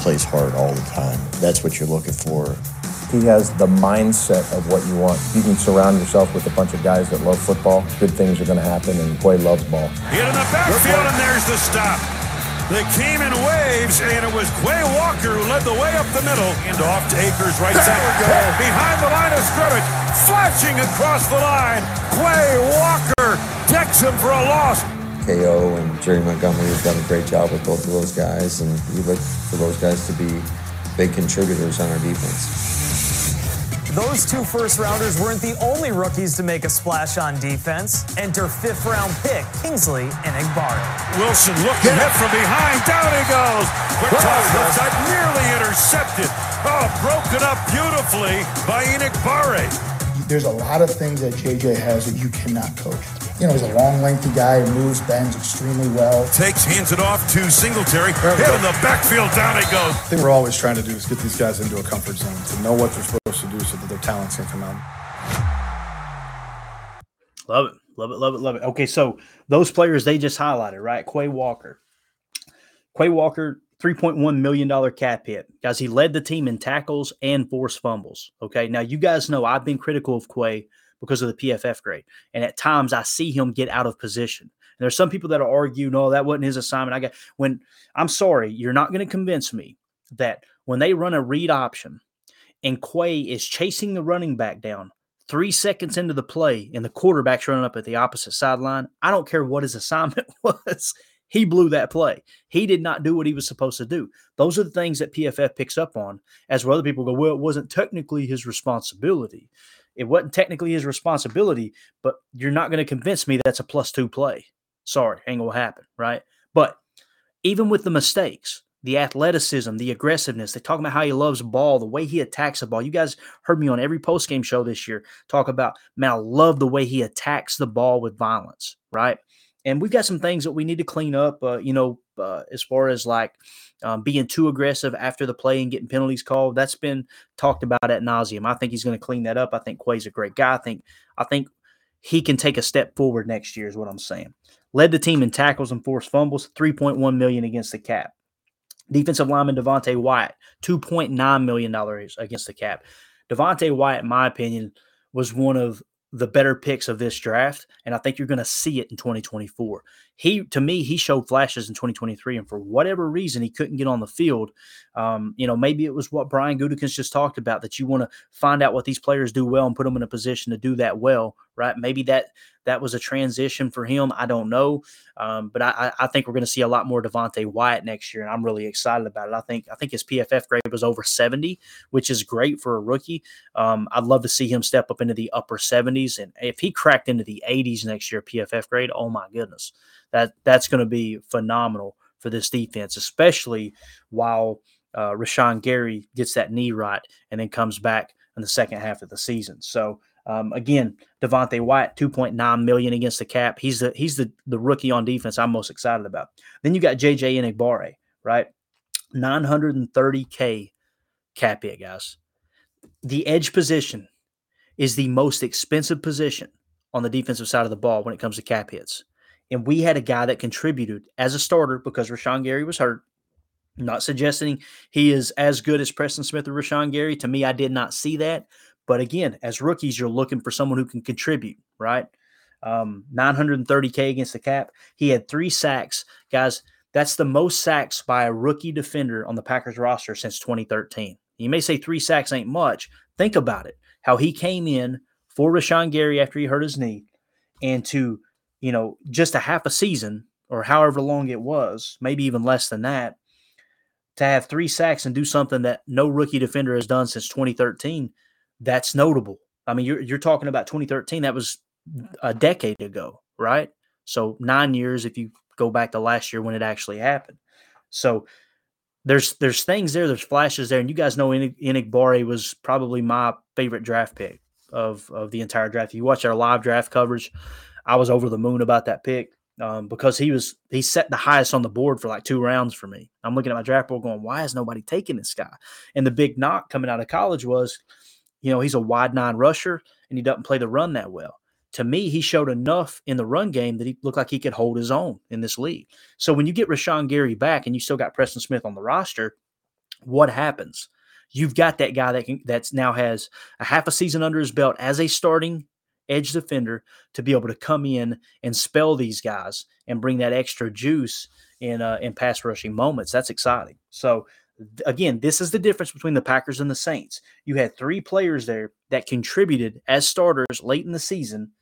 Speaker 12: Plays hard all the time. That's what you're looking for. He has the mindset of what you want. You can surround yourself with a bunch of guys that love football. Good things are going to happen, and Quay loves ball.
Speaker 6: Hit in the backfield, and there's the stop. They came in waves, and it was Quay Walker who led the way up the middle and off to Akers right side. Behind the line of scrimmage, flashing across the line. Quay Walker decks him for a loss.
Speaker 5: KO and Jerry Montgomery have done a great job with both of those guys, and we look for those guys to be big contributors on our defense.
Speaker 10: Those two first rounders weren't the only rookies to make a splash on defense. Enter fifth round pick Kingsley Enagbare.
Speaker 6: Wilson looking hit from behind. Down he goes. Quick toss left side, nearly intercepted. Oh, broken up beautifully by Enagbare.
Speaker 14: There's a lot of things that JJ has that you cannot coach. You know, he's a long, lengthy guy, who moves, bends extremely well.
Speaker 6: Takes, hands it off to Singletary. Hit in the backfield, down he goes.
Speaker 9: The thing we're always trying to do is get these guys into a comfort zone, to know what they're supposed to do so that their talents can come out.
Speaker 4: Love it. Love it. Love it. Love it. Okay, so those players they just highlighted, right? Quay Walker. Quay Walker, $3.1 million cap hit. Guys, he led the team in tackles and forced fumbles. Okay. Now, you guys know I've been critical of Quay because of the PFF grade. And at times I see him get out of position. And there's some people that argue, no, oh, that wasn't his assignment. I got when I'm sorry, you're not going to convince me that when they run a read option and Quay is chasing the running back down three seconds into the play and the quarterback's running up at the opposite sideline, I don't care what his assignment was. He blew that play. He did not do what he was supposed to do. Those are the things that PFF picks up on, as where other people go, well, it wasn't technically his responsibility. It wasn't technically his responsibility, but you're not going to convince me that's a plus two play. Sorry, ain't gonna happen, right? But even with the mistakes, the athleticism, the aggressiveness. They talk about how he loves ball, the way he attacks the ball. You guys heard me on every post game show this year talk about, man, I love the way he attacks the ball with violence, right? And we've got some things that we need to clean up, uh, you know, uh, as far as like um, being too aggressive after the play and getting penalties called. That's been talked about at nauseum. I think he's going to clean that up. I think Quay's a great guy. I think, I think he can take a step forward next year, is what I'm saying. Led the team in tackles and forced fumbles, 3.1 million against the cap. Defensive lineman Devonte Wyatt, $2.9 million against the cap. Devonte Wyatt, in my opinion, was one of the better picks of this draft, and I think you're going to see it in 2024. He, to me, he showed flashes in 2023, and for whatever reason, he couldn't get on the field. Um, you know, maybe it was what Brian Gutekunst just talked about that you want to find out what these players do well and put them in a position to do that well, right? Maybe that that was a transition for him. I don't know, um, but I, I think we're going to see a lot more Devonte Wyatt next year, and I'm really excited about it. I think I think his PFF grade was over 70, which is great for a rookie. Um, I'd love to see him step up into the upper 70s, and if he cracked into the 80s next year, PFF grade, oh my goodness, that that's going to be phenomenal for this defense, especially while uh, Rashan Gary gets that knee right and then comes back in the second half of the season. So um, again, Devonte Wyatt, 2.9 million against the cap. He's the he's the the rookie on defense I'm most excited about. Then you got JJ Enagbare, right? 930k cap hit, guys. The edge position is the most expensive position on the defensive side of the ball when it comes to cap hits. And we had a guy that contributed as a starter because Rashan Gary was hurt. not suggesting he is as good as Preston Smith or Rashan Gary. To me, I did not see that. But again, as rookies, you're looking for someone who can contribute, right? Um, 930K against the cap. He had three sacks. Guys, that's the most sacks by a rookie defender on the Packers roster since 2013. You may say three sacks ain't much. Think about it. How he came in for Rashan Gary after he hurt his knee and to, you know, just a half a season or however long it was, maybe even less than that, to have three sacks and do something that no rookie defender has done since 2013 that's notable. I mean, you're you're talking about 2013. That was a decade ago, right? So nine years if you go back to last year when it actually happened. So there's there's things there, there's flashes there, and you guys know Enagbare was probably my favorite draft pick of of the entire draft. If you watch our live draft coverage, I was over the moon about that pick um, because he was he set the highest on the board for like two rounds for me. I'm looking at my draft board going, why is nobody taking this guy? And the big knock coming out of college was you know, he's a wide nine rusher and he doesn't play the run that well. To me, he showed enough in the run game that he looked like he could hold his own in this league. So when you get Rashan Gary back and you still got Preston Smith on the roster, what happens? You've got that guy that can that's now has a half a season under his belt as a starting edge defender to be able to come in and spell these guys and bring that extra juice in uh, in pass rushing moments. That's exciting. So again, this is the difference between the Packers and the Saints. You had three players there that contributed as starters late in the season,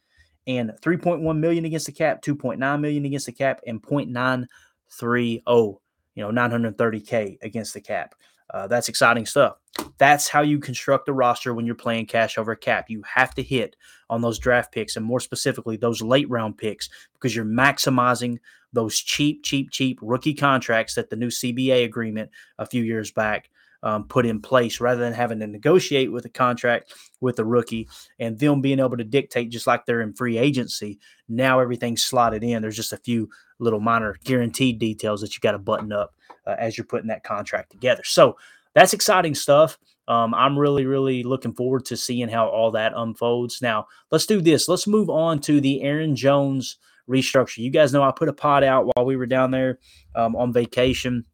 Speaker 4: and 3.1 million against the cap, 2.9 million against the cap, and 0.930, you know, 930k against the cap. Uh, that's exciting stuff. That's how you construct a roster when you're playing cash over cap. You have to hit on those draft picks and more specifically those late round picks because you're maximizing those cheap, cheap, cheap rookie contracts that the new CBA agreement a few years back um, put in place rather than having to negotiate with a contract with a rookie and them being able to dictate just like they're in free agency. Now everything's slotted in. There's just a few little minor guaranteed details that you got to button up uh, as you're putting that contract together. So that's exciting stuff. Um, I'm really, really looking forward to seeing how all that unfolds. Now, let's do this. Let's move on to the Aaron Jones restructure. You guys know I put a pod out while we were down there um, on vacation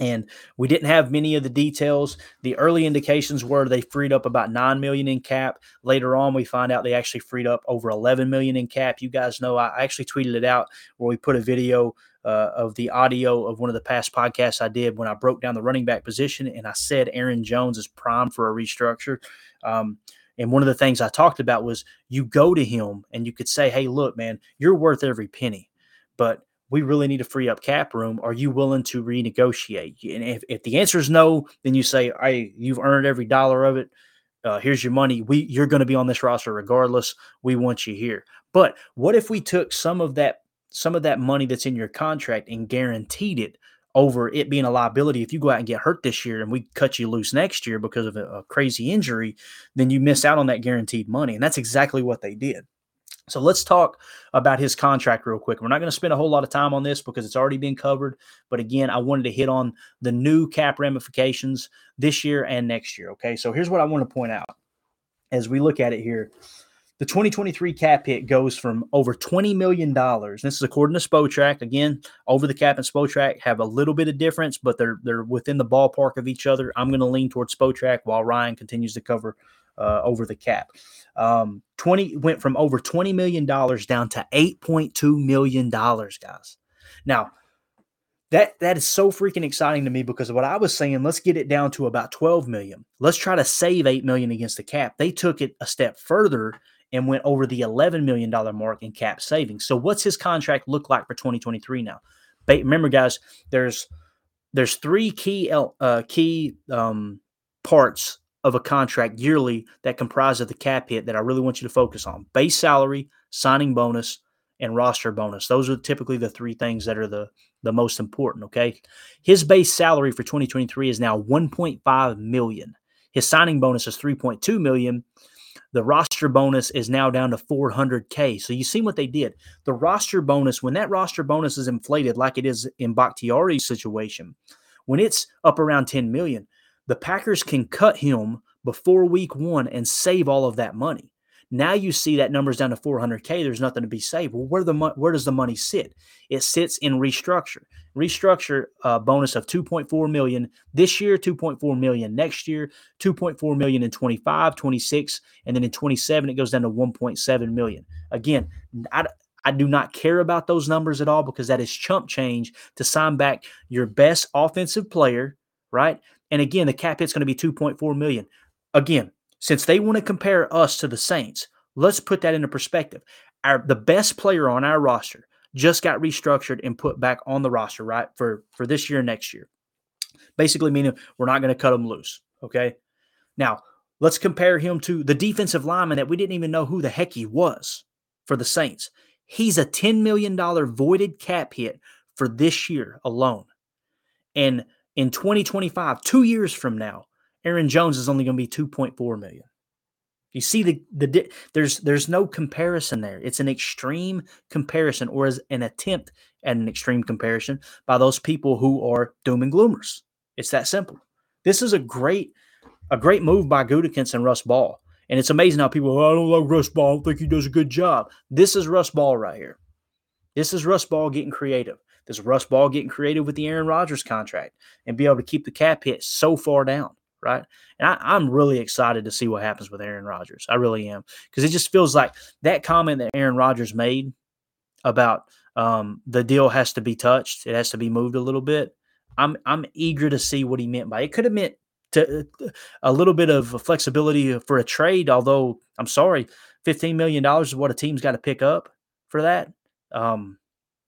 Speaker 4: and we didn't have many of the details. The early indications were they freed up about 9 million in cap. Later on we find out they actually freed up over 11 million in cap. You guys know i actually tweeted it out where we put a video uh, of the audio of one of the past podcasts i did when i broke down the running back position and i said aaron jones is prime for a restructure. Um, and one of the things I talked about was you go to him and you could say, hey, look, man, you're worth every penny, but we really need to free up cap room. Are you willing to renegotiate? And if, if the answer is no, then you say, hey, you've earned every dollar of it. Uh, here's your money. We you're going to be on this roster regardless. We want you here. But what if we took some of that some of that money that's in your contract and guaranteed it over it being a liability. If you go out and get hurt this year and we cut you loose next year because of a, a crazy injury, then you miss out on that guaranteed money. And that's exactly what they did. So let's talk about his contract real quick. We're not going to spend a whole lot of time on this because it's already been covered. But again, I wanted to hit on the new cap ramifications this year and next year. Okay. So here's what I want to point out as we look at it here. The 2023 cap hit goes from over $20 million. This is according to Spotrac. Again, over the cap and Spotrac have a little bit of difference, but they're they're within the ballpark of each other. I'm going to lean towards Spotrac while Ryan continues to cover uh, over the cap. Um, 20 went from over $20 million down to $8.2 million, guys. Now, that that is so freaking exciting to me because what I was saying. Let's get it down to about 12 million. Let's try to save 8 million against the cap. They took it a step further and went over the 11 million dollar mark in cap savings. So what's his contract look like for 2023 now? Remember guys, there's there's three key uh, key um, parts of a contract yearly that comprises the cap hit that I really want you to focus on. Base salary, signing bonus, and roster bonus. Those are typically the three things that are the the most important, okay? His base salary for 2023 is now 1.5 million. His signing bonus is 3.2 million. The roster bonus is now down to 400k. So you see what they did. The roster bonus, when that roster bonus is inflated like it is in Bakhtiari's situation, when it's up around 10 million, the Packers can cut him before week one and save all of that money. Now you see that number's down to 400k. There's nothing to be saved. Well, where the where does the money sit? It sits in restructure. Restructure uh, bonus of 2.4 million this year, 2.4 million next year, 2.4 million in 25, 26, and then in 27 it goes down to 1.7 million. Again, I, I do not care about those numbers at all because that is chump change to sign back your best offensive player, right? And again, the cap hit's going to be 2.4 million. Again, since they want to compare us to the Saints, let's put that into perspective. Our the best player on our roster just got restructured and put back on the roster, right? For for this year and next year. Basically meaning we're not going to cut him loose. Okay. Now, let's compare him to the defensive lineman that we didn't even know who the heck he was for the Saints. He's a $10 million voided cap hit for this year alone. And in 2025, two years from now, Aaron Jones is only going to be 2.4 million. You see the the there's there's no comparison there. It's an extreme comparison or is an attempt at an extreme comparison by those people who are doom and gloomers. It's that simple. This is a great a great move by Gutekunst and Russ Ball. And it's amazing how people, oh, I don't like Russ Ball. I don't think he does a good job. This is Russ Ball right here. This is Russ Ball getting creative. This Russ Ball getting creative with the Aaron Rodgers contract and be able to keep the cap hit so far down, right? And I, am really excited to see what happens with Aaron Rodgers. I really am because it just feels like that comment that Aaron Rodgers made about um, the deal has to be touched, it has to be moved a little bit. I'm I'm eager to see what he meant by it. it could have meant to uh, a little bit of flexibility for a trade. Although I'm sorry, fifteen million dollars is what a team's got to pick up for that. Um,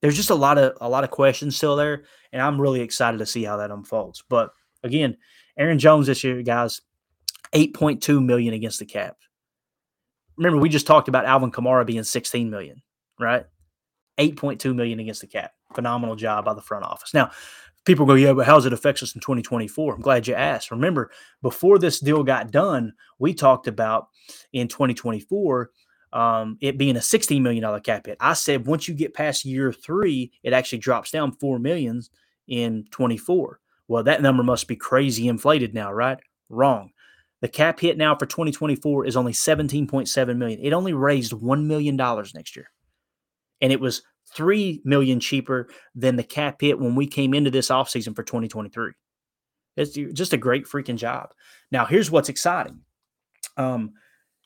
Speaker 4: there's just a lot of a lot of questions still there, and I'm really excited to see how that unfolds. But again, Aaron Jones this year, guys, 8.2 million against the cap. Remember, we just talked about Alvin Kamara being 16 million, right? 8.2 million against the cap. Phenomenal job by the front office. Now, people go, yeah, but how's it affect us in 2024? I'm glad you asked. Remember, before this deal got done, we talked about in 2024 um, it being a $16 million cap hit. I said once you get past year three, it actually drops down four millions in 24. Well, that number must be crazy inflated now, right? Wrong. The cap hit now for 2024 is only 17.7 million. It only raised $1 million next year. And it was 3 million cheaper than the cap hit when we came into this offseason for 2023. It's just a great freaking job. Now, here's what's exciting. Um,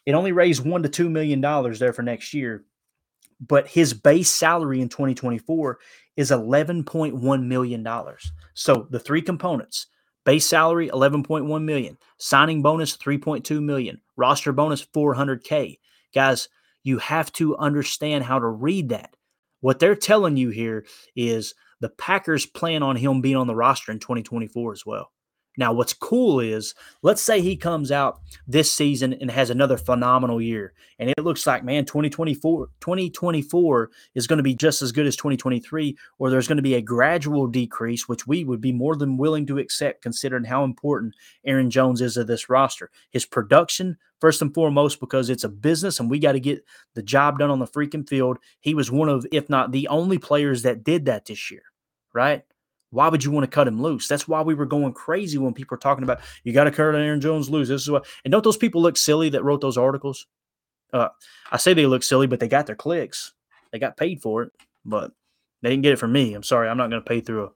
Speaker 4: it only raised one to two million dollars there for next year, but his base salary in 2024 is 11.1 million dollars. So the three components: base salary 11.1 million, signing bonus 3.2 million, roster bonus 400k. Guys, you have to understand how to read that. What they're telling you here is the Packers plan on him being on the roster in 2024 as well. Now, what's cool is let's say he mm-hmm. comes out this season and has another phenomenal year. And it looks like, man, 2024, 2024 is going to be just as good as 2023, or there's going to be a gradual decrease, which we would be more than willing to accept considering how important Aaron Jones is to this roster. His production, first and foremost, because it's a business and we got to get the job done on the freaking field. He was one of, if not the only players that did that this year, right? Why would you want to cut him loose? That's why we were going crazy when people were talking about you got to cut Aaron Jones loose. This is what, and don't those people look silly that wrote those articles? Uh, I say they look silly, but they got their clicks. They got paid for it, but they didn't get it from me. I'm sorry, I'm not going to pay through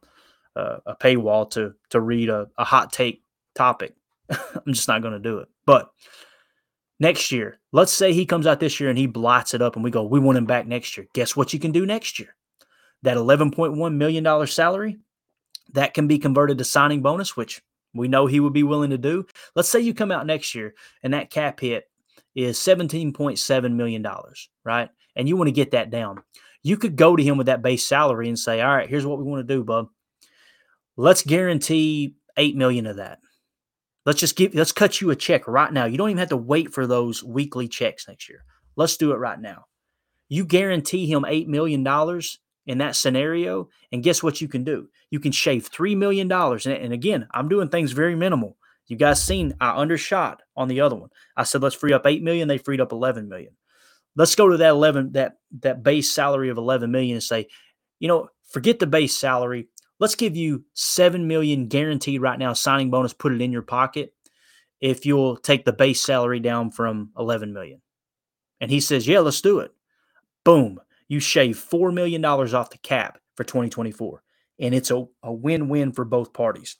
Speaker 4: a, a, a paywall to to read a, a hot take topic. I'm just not going to do it. But next year, let's say he comes out this year and he blots it up, and we go, we want him back next year. Guess what you can do next year? That 11.1 million dollar salary that can be converted to signing bonus, which we know he would be willing to do. Let's say you come out next year and that cap hit is $17.7 million, right? And you want to get that down. You could go to him with that base salary and say, all right, here's what we want to do, bub. Let's guarantee 8 million of that. Let's just give, let's cut you a check right now. You don't even have to wait for those weekly checks next year. Let's do it right now. You guarantee him $8 million in that scenario. And guess what you can do? You can shave $3 million. And, and again, I'm doing things very minimal. You guys seen I undershot on the other one. I said let's free up 8 million, they freed up 11 million. Let's go to that 11 that that base salary of 11 million and say, you know, forget the base salary. Let's give you 7 million guaranteed right now signing bonus, put it in your pocket if you'll take the base salary down from 11 million. And he says, "Yeah, let's do it." Boom you shave $4 million off the cap for 2024. And it's a, a win win for both parties.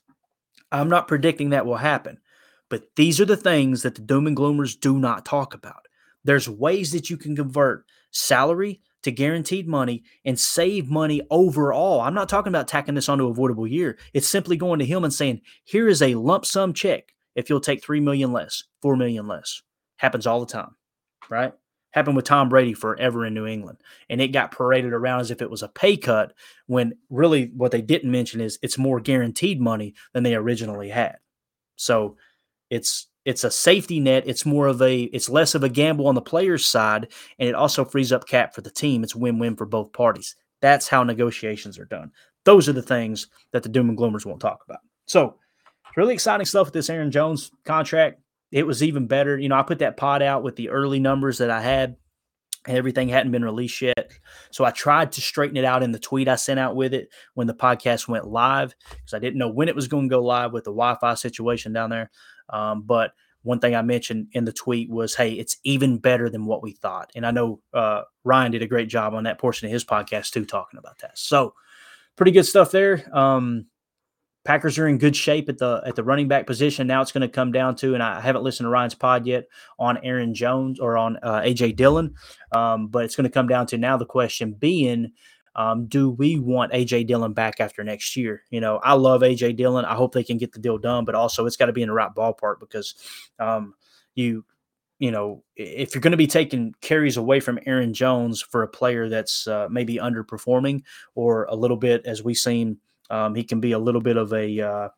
Speaker 4: I'm not predicting that will happen, but these are the things that the doom and gloomers do not talk about. There's ways that you can convert salary to guaranteed money and save money overall. I'm not talking about tacking this onto avoidable year. It's simply going to him and saying, here is a lump sum check if you'll take 3 million less, 4 million less. Happens all the time, right? Happened with Tom Brady forever in New England. And it got paraded around as if it was a pay cut when really what they didn't mention is it's more guaranteed money than they originally had. So it's it's a safety net. It's more of a it's less of a gamble on the player's side, and it also frees up cap for the team. It's win-win for both parties. That's how negotiations are done. Those are the things that the doom and gloomers won't talk about. So really exciting stuff with this Aaron Jones contract it was even better. You know, I put that pod out with the early numbers that I had. And everything hadn't been released yet. So I tried to straighten it out in the tweet I sent out with it when the podcast went live because I didn't know when it was going to go live with the Wi Fi situation down there. Um, but one thing I mentioned in the tweet was, hey, it's even better than what we thought. And I know uh, Ryan did a great job on that portion of his podcast too, talking about that. So pretty good stuff there. Um, Packers are in good shape at the at the running back position. Now it's going to come down to, and I haven't listened to Ryan's pod yet on Aaron Jones or on uh, AJ Dillon, um, but it's going to come down to now the question being, um, do we want AJ Dillon back after next year? You know, I love AJ Dillon. I hope they can get the deal done, but also it's got to be in the right ballpark because um, you you know, if you're going to be taking carries away from Aaron Jones for a player that's uh, maybe underperforming or a little bit, as we've seen um, he can be a little bit of a uh,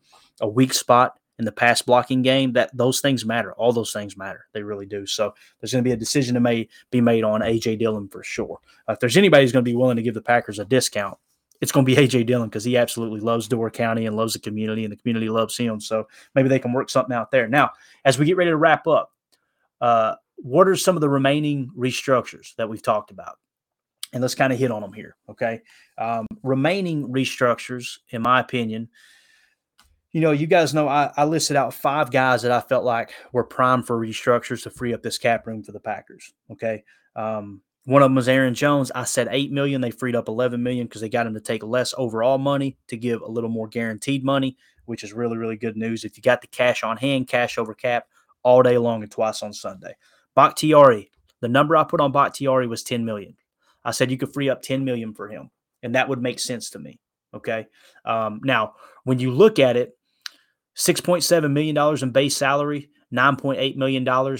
Speaker 4: a weak spot in the pass blocking game. That those things matter. All those things matter. They really do. So there's going to be a decision to may, be made on AJ Dillon for sure. Uh, if there's anybody who's going to be willing to give the Packers a discount, it's going to be AJ Dillon because he absolutely loves Door County and loves the community, and the community loves him. So maybe they can work something out there. Now, as we get ready to wrap up, uh, what are some of the remaining restructures that we've talked about? And let's kind of hit on them here. Okay. Um, remaining restructures, in my opinion, you know, you guys know I, I, listed out five guys that I felt like were prime for restructures to free up this cap room for the Packers. Okay. Um, one of them was Aaron Jones. I said eight million. They freed up eleven million because they got him to take less overall money to give a little more guaranteed money, which is really, really good news. If you got the cash on hand, cash over cap all day long and twice on Sunday. Bakhtiari, the number I put on Bakhtiari was 10 million. I said you could free up 10 million for him, and that would make sense to me. Okay. Um, now, when you look at it, $6.7 million in base salary, $9.8 million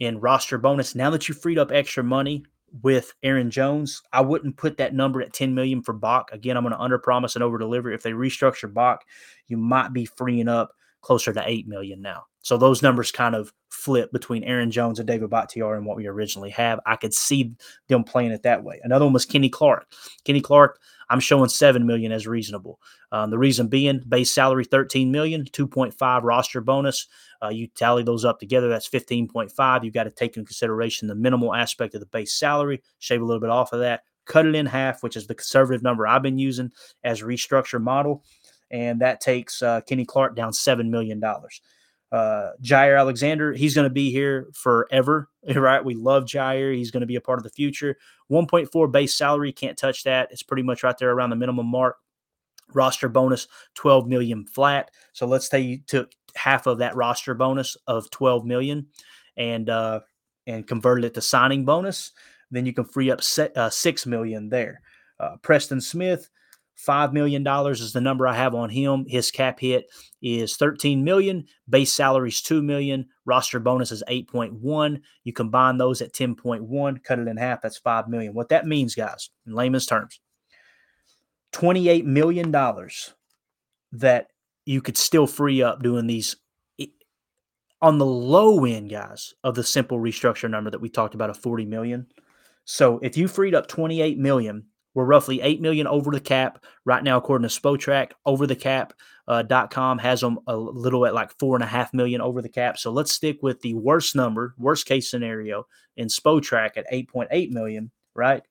Speaker 4: in roster bonus. Now that you freed up extra money with Aaron Jones, I wouldn't put that number at 10 million for Bach. Again, I'm going to under promise and over deliver. If they restructure Bach, you might be freeing up closer to 8 million now. So those numbers kind of flip between Aaron Jones and David Bakhtiari and what we originally have. I could see them playing it that way. Another one was Kenny Clark. Kenny Clark, I'm showing 7 million as reasonable. Um, the reason being base salary 13 million, 2.5 roster bonus. Uh, you tally those up together, that's 15.5. You got to take in consideration the minimal aspect of the base salary, shave a little bit off of that, cut it in half, which is the conservative number I've been using as restructure model. And that takes uh, Kenny Clark down $7 million. Uh, Jaire Alexander, he's going to be here forever, right? We love Jair. He's going to be a part of the future. 1.4 base salary, can't touch that. It's pretty much right there around the minimum mark. Roster bonus, 12 million flat. So let's say you took half of that roster bonus of 12 million and uh, and converted it to signing bonus, then you can free up uh, six million there. Uh, Preston Smith, Five million dollars is the number I have on him. His cap hit is 13 million. Base salary is two million. Roster bonus is 8.1. You combine those at 10.1, cut it in half. That's five million. What that means, guys, in layman's terms, 28 million dollars that you could still free up doing these on the low end, guys, of the simple restructure number that we talked about of 40 million. So if you freed up 28 million we're roughly 8 million over the cap right now, according to Spotrac. Over the cap uh, .com has them a little at like four and a half million over the cap. So let's stick with the worst number, worst case scenario in Spotrac at 8.8 million, right?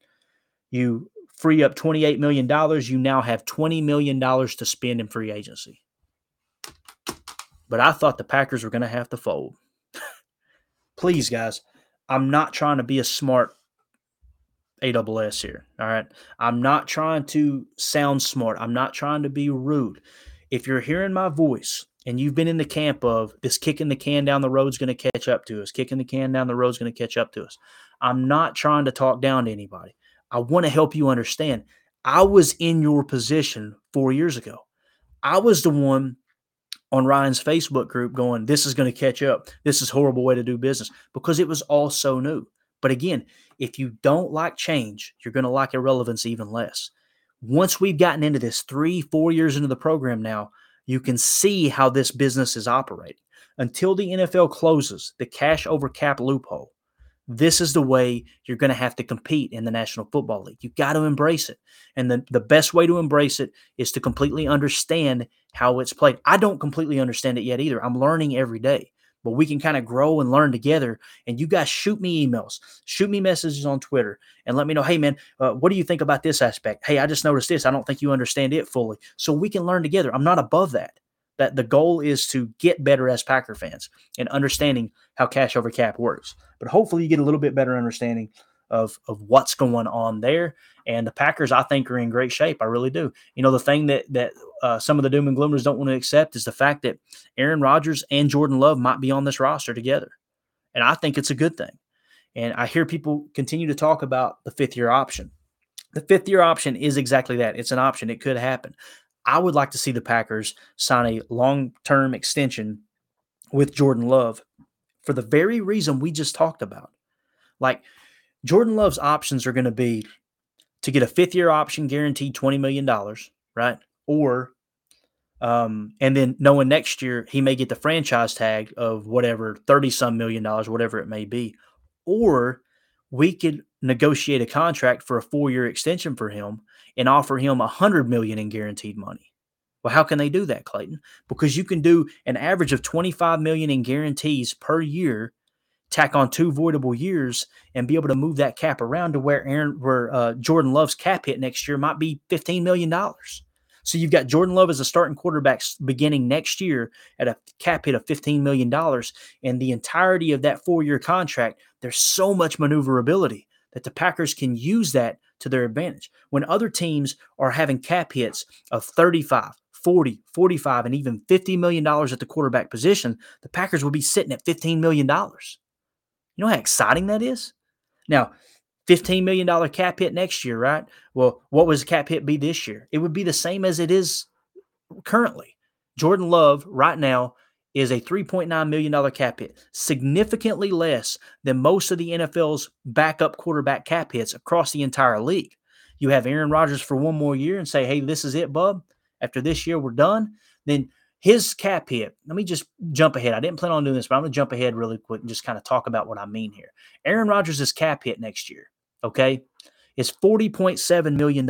Speaker 4: You free up $28 million. You now have $20 million to spend in free agency. But I thought the Packers were going to have to fold. Please, guys, I'm not trying to be a smart AWS here. All right. I'm not trying to sound smart. I'm not trying to be rude. If you're hearing my voice and you've been in the camp of this kicking the can down the road is going to catch up to us, kicking the can down the road is going to catch up to us. I'm not trying to talk down to anybody. I want to help you understand. I was in your position four years ago. I was the one on Ryan's Facebook group going, This is going to catch up. This is horrible way to do business because it was all so new. But again, if you don't like change, you're going to like irrelevance even less. Once we've gotten into this three, four years into the program now, you can see how this business is operating. Until the NFL closes the cash over cap loophole, this is the way you're going to have to compete in the National Football League. You've got to embrace it. And the, the best way to embrace it is to completely understand how it's played. I don't completely understand it yet either. I'm learning every day but we can kind of grow and learn together. And you guys shoot me emails, shoot me messages on Twitter, and let me know, hey, man, uh, what do you think about this aspect? Hey, I just noticed this. I don't think you understand it fully. So we can learn together. I'm not above that. That the goal is to get better as Packer fans and understanding how cash over cap works. But hopefully, you get a little bit better understanding of of what's going on there. And the Packers, I think, are in great shape. I really do. You know, the thing that that uh, some of the doom and gloomers don't want to accept is the fact that Aaron Rodgers and Jordan Love might be on this roster together, and I think it's a good thing. And I hear people continue to talk about the fifth year option. The fifth year option is exactly that. It's an option. It could happen. I would like to see the Packers sign a long term extension with Jordan Love for the very reason we just talked about. Like Jordan Love's options are going to be to get a fifth year option guaranteed $20 million, right? Or, um, and then knowing next year he may get the franchise tag of whatever, 30 some million dollars, whatever it may be. Or we could negotiate a contract for a four year extension for him and offer him a hundred million in guaranteed money. Well, how can they do that, Clayton? Because you can do an average of 25 million in guarantees per year tack on two voidable years and be able to move that cap around to where Aaron, where uh, Jordan Love's cap hit next year might be fifteen million dollars. So you've got Jordan Love as a starting quarterback beginning next year at a cap hit of fifteen million dollars, and the entirety of that four-year contract. There's so much maneuverability that the Packers can use that to their advantage. When other teams are having cap hits of 35, 40, 45, and even $50 million at the quarterback position, the Packers will be sitting at $15 million. You know how exciting that is? Now, $15 million cap hit next year, right? Well, what was the cap hit be this year? It would be the same as it is currently. Jordan Love, right now, is a $3.9 million cap hit, significantly less than most of the NFL's backup quarterback cap hits across the entire league. You have Aaron Rodgers for one more year and say, hey, this is it, bub. After this year, we're done. Then his cap hit. Let me just jump ahead. I didn't plan on doing this, but I'm going to jump ahead really quick and just kind of talk about what I mean here. Aaron Rodgers' cap hit next year, okay, is $40.7 million.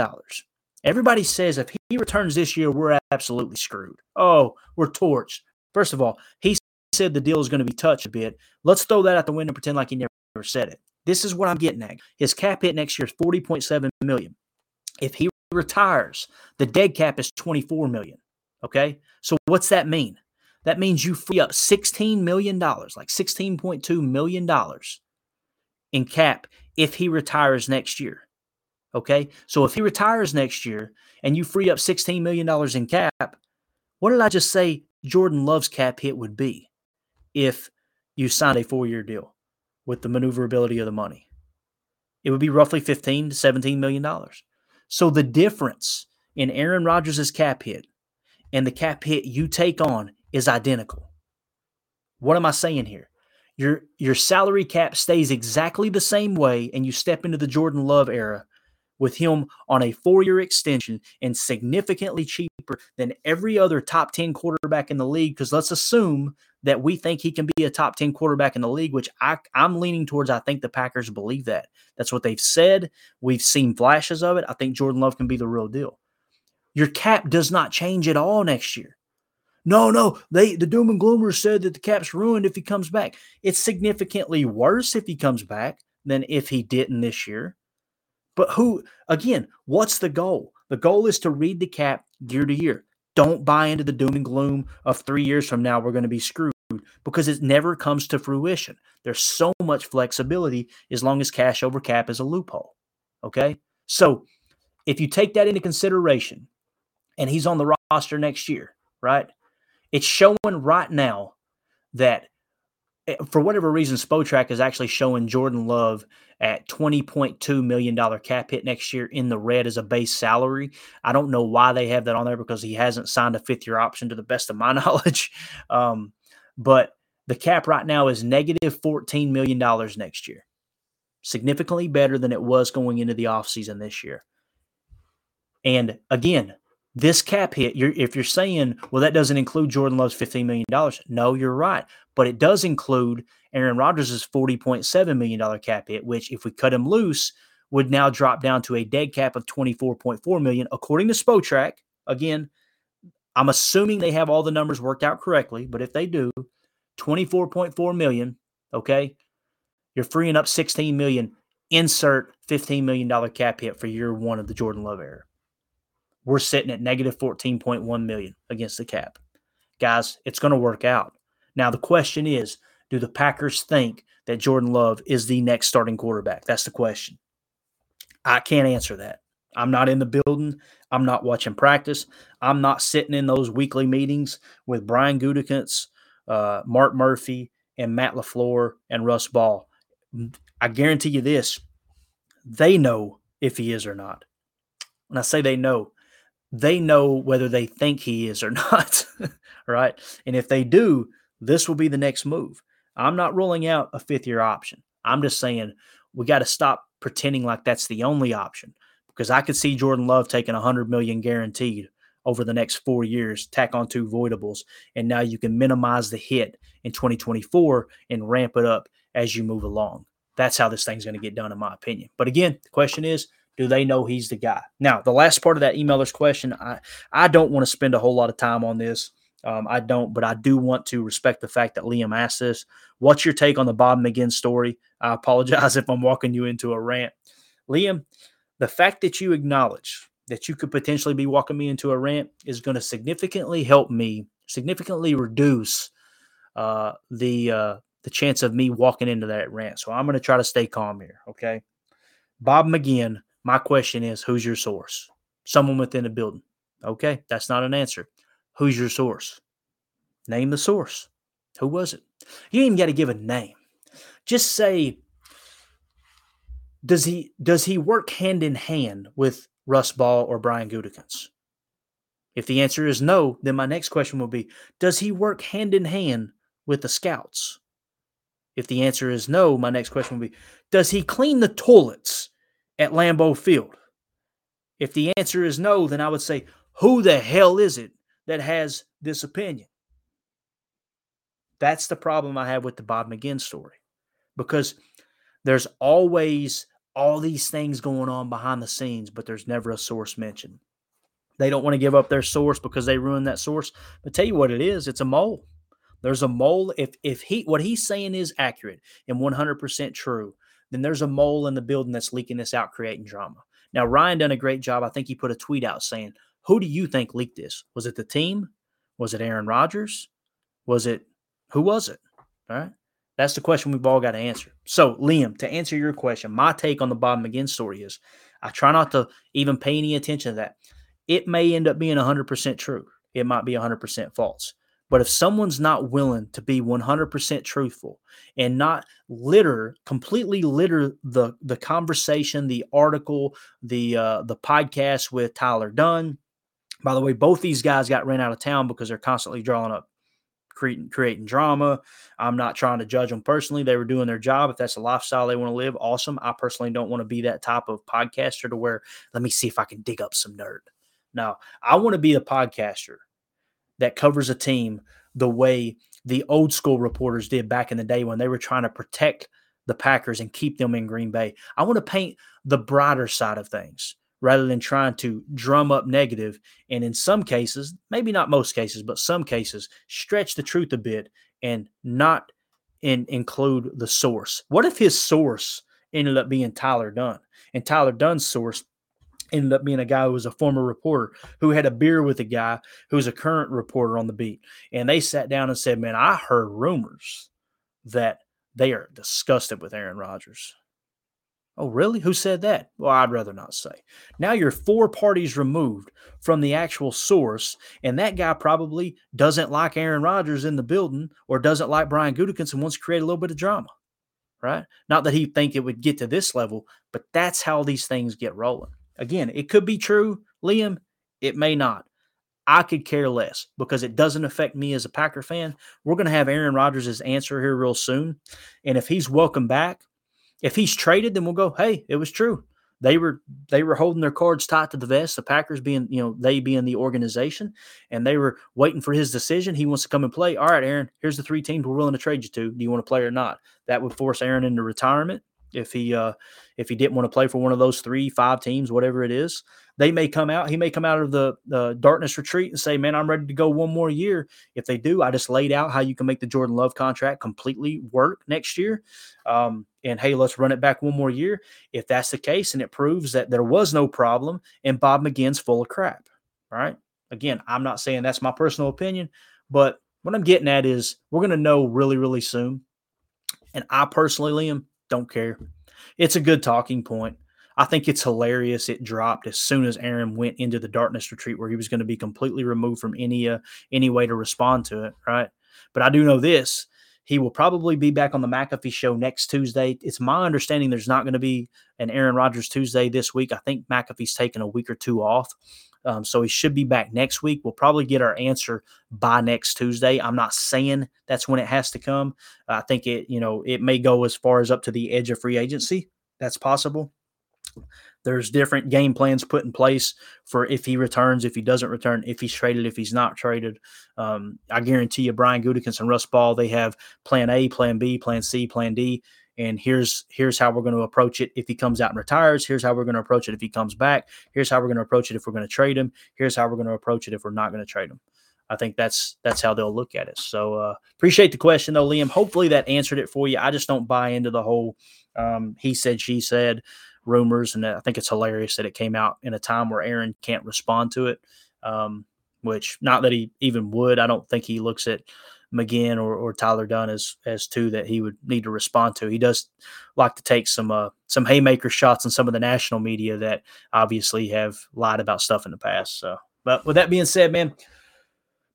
Speaker 4: Everybody says if he returns this year, we're absolutely screwed. Oh, we're torched. First of all, he said the deal is going to be touched a bit. Let's throw that out the window and pretend like he never said it. This is what I'm getting at. His cap hit next year is 40.7 million. If he retires, the dead cap is 24 million. Okay. So what's that mean? That means you free up $16 million, like $16.2 million in cap if he retires next year. Okay. So if he retires next year and you free up $16 million in cap, what did I just say Jordan Love's cap hit would be if you signed a four year deal with the maneuverability of the money? It would be roughly 15 to 17 million dollars. So the difference in Aaron Rodgers' cap hit and the cap hit you take on is identical. What am I saying here? Your your salary cap stays exactly the same way and you step into the Jordan Love era with him on a four-year extension and significantly cheaper than every other top 10 quarterback in the league because let's assume that we think he can be a top 10 quarterback in the league, which I, I'm leaning towards. I think the Packers believe that. That's what they've said. We've seen flashes of it. I think Jordan Love can be the real deal. Your cap does not change at all next year. No, no, they the doom and gloomers said that the cap's ruined if he comes back. It's significantly worse if he comes back than if he didn't this year. But who again, what's the goal? The goal is to read the cap year to year. Don't buy into the doom and gloom of 3 years from now we're going to be screwed because it never comes to fruition. There's so much flexibility as long as cash over cap is a loophole. Okay? So, if you take that into consideration, and he's on the roster next year, right? It's showing right now that eh, for whatever reason, Spotrac is actually showing Jordan Love at $20.2 million cap hit next year in the red as a base salary. I don't know why they have that on there because he hasn't signed a fifth year option to the best of my knowledge. Um, but the cap right now is negative $14 million next year, significantly better than it was going into the offseason this year. And again, this cap hit, you're, if you're saying, well, that doesn't include Jordan Love's $15 million, no, you're right. But it does include Aaron Rodgers' $40.7 million cap hit, which, if we cut him loose, would now drop down to a dead cap of 24.4 million, according to Spotrac. Again, I'm assuming they have all the numbers worked out correctly, but if they do, 24.4 million, okay, you're freeing up 16 million. Insert $15 million cap hit for year one of the Jordan Love era we're sitting at negative 14.1 million against the cap. Guys, it's going to work out. Now the question is, do the Packers think that Jordan Love is the next starting quarterback? That's the question. I can't answer that. I'm not in the building. I'm not watching practice. I'm not sitting in those weekly meetings with Brian Gutekunst, uh, Mark Murphy, and Matt LaFleur and Russ Ball. I guarantee you this: they know if he is or not. When I say they know, they know whether they think he is or not, right? And if they do, this will be the next move. I'm not ruling out a fifth year option. I'm just saying we got to stop pretending like that's the only option because I could see Jordan Love taking 100 million guaranteed over the next four years, tack on two voidables, and now you can minimize the hit in 2024 and ramp it up as you move along. That's how this thing's going to get done, in my opinion. But again, the question is do they know he's the guy? Now, the last part of that emailer's question, I, I don't want to spend a whole lot of time on this. Um, I don't, but I do want to respect the fact that Liam asked this. What's your take on the Bob McGinn story? I apologize if I'm walking you into a rant. Liam, the fact that you acknowledge that you could potentially be walking me into a rant is going to significantly help me, significantly reduce uh, the uh, the chance of me walking into that rant. So I'm going to try to stay calm here. Okay. Bob McGinn my question is who's your source? Someone within the building. Okay, that's not an answer. Who's your source? Name the source. Who was it? You ain't even got to give a name. Just say, does he does he work hand in hand with Russ Ball or Brian Gutekunst? If the answer is no, then my next question will be, does he work hand in hand with the scouts? If the answer is no, my next question will be, does he clean the toilets at Lambeau Field? If the answer is no, then I would say, who the hell is it that has this opinion. That's the problem I have with the Bob McGinn story because there's always all these things going on behind the scenes, but there's never a source mentioned. They don't want to give up their source because they ruined that source. But tell you what it is, it's a mole. There's a mole. If if he what he's saying is accurate and 100% true, then there's a mole in the building that's leaking this out, creating drama. Now Ryan done a great job. I think he put a tweet out saying, "Who do you think leaked this? Was it the team? Was it Aaron Rodgers? Was it who was it?" All right. That's the question we've all got to answer. So, Liam, to answer your question, my take on the Bob McGinn story is I try not to even pay any attention to that. It may end up being 100% true, it might be 100% false. But if someone's not willing to be 100% truthful and not litter, completely litter the the conversation, the article, the uh, the podcast with Tyler Dunne. By the way, both these guys got ran out of town because they're constantly drawing up creating creating drama. I'm not trying to judge them personally. They were doing their job. If that's a lifestyle they want to live, awesome. I personally don't want to be that type of podcaster to where let me see if I can dig up some nerd. No, I want to be a podcaster that covers a team the way the old school reporters did back in the day when they were trying to protect the Packers and keep them in Green Bay. I want to paint the brighter side of things rather than trying to drum up negative and in some cases, maybe not most cases, but some cases, stretch the truth a bit and not in, include the source. What if his source ended up being Tyler Dunne and Tyler Dunne's source ended up being a guy who was a former reporter who had a beer with a guy who's a current reporter on the beat. And they sat down and said, Man, I heard rumors that they are disgusted with Aaron Rodgers. Oh, really? Who said that? Well, I'd rather not say. Now you're four parties removed from the actual source, and that guy probably doesn't like Aaron Rodgers in the building or doesn't like Brian Gutekunst and wants to create a little bit of drama, right? Not that he'd think it would get to this level, but that's how these things get rolling. Again, it could be true, Liam. It may not. I could care less because it doesn't affect me as a Packer fan. We're going to have Aaron Rodgers' answer here real soon. And if he's welcome back, if he's traded, then we'll go, hey, it was true. They were they were holding their cards tight to the vest. The Packers being, you know, they being the organization, and they were waiting for his decision. He wants to come and play. All right, Aaron, here's the three teams we're willing to trade you to. Do you want to play or not? That would force Aaron into retirement if he uh, if he didn't want to play for one of those three, five teams, whatever it is, they may come out. He may come out of the the darkness retreat and say, "Man, I'm ready to go one more year." If they do, I just laid out how you can make the Jordan Love contract completely work next year. Um, and hey, let's run it back one more year. If that's the case, and it proves that there was no problem, and Bob McGinn's full of crap, right? Again, I'm not saying that's my personal opinion, but what I'm getting at is we're going to know really, really soon. And I personally, Liam, don't care. It's a good talking point. I think it's hilarious. It dropped as soon as Aaron went into the darkness retreat, where he was going to be completely removed from any uh, any way to respond to it. Right, but I do know this: he will probably be back on the McAfee show next Tuesday. It's my understanding there's not going to be an Aaron Rodgers Tuesday this week. I think McAfee's taking a week or two off. Um, so he should be back next week. We'll probably get our answer by next Tuesday. I'm not saying that's when it has to come. I think it, you know, it may go as far as up to the edge of free agency. That's possible. There's different game plans put in place for if he returns, if he doesn't return, if he's traded, if he's not traded. Um, I guarantee you, Brian Gutekunst and Russ Ball, they have Plan A, Plan B, Plan C, Plan D and here's here's how we're going to approach it if he comes out and retires. Here's how we're going to approach it if he comes back. Here's how we're going to approach it if we're going to trade him. Here's how we're going to approach it if we're not going to trade him. I think that's that's how they'll look at it. So uh, appreciate the question though liam. Hopefully that answered it for you. I just don't buy into the whole um, he said she said rumors and i think it's hilarious that it came out in a time where aaron can't respond to it um, which not that he even would. I don't think he looks at McGinn or, or Tyler Dunne as as two that he would need to respond to. He does like to take some uh, some haymaker shots on some of the national media that obviously have lied about stuff in the past. So, but with that being said, man,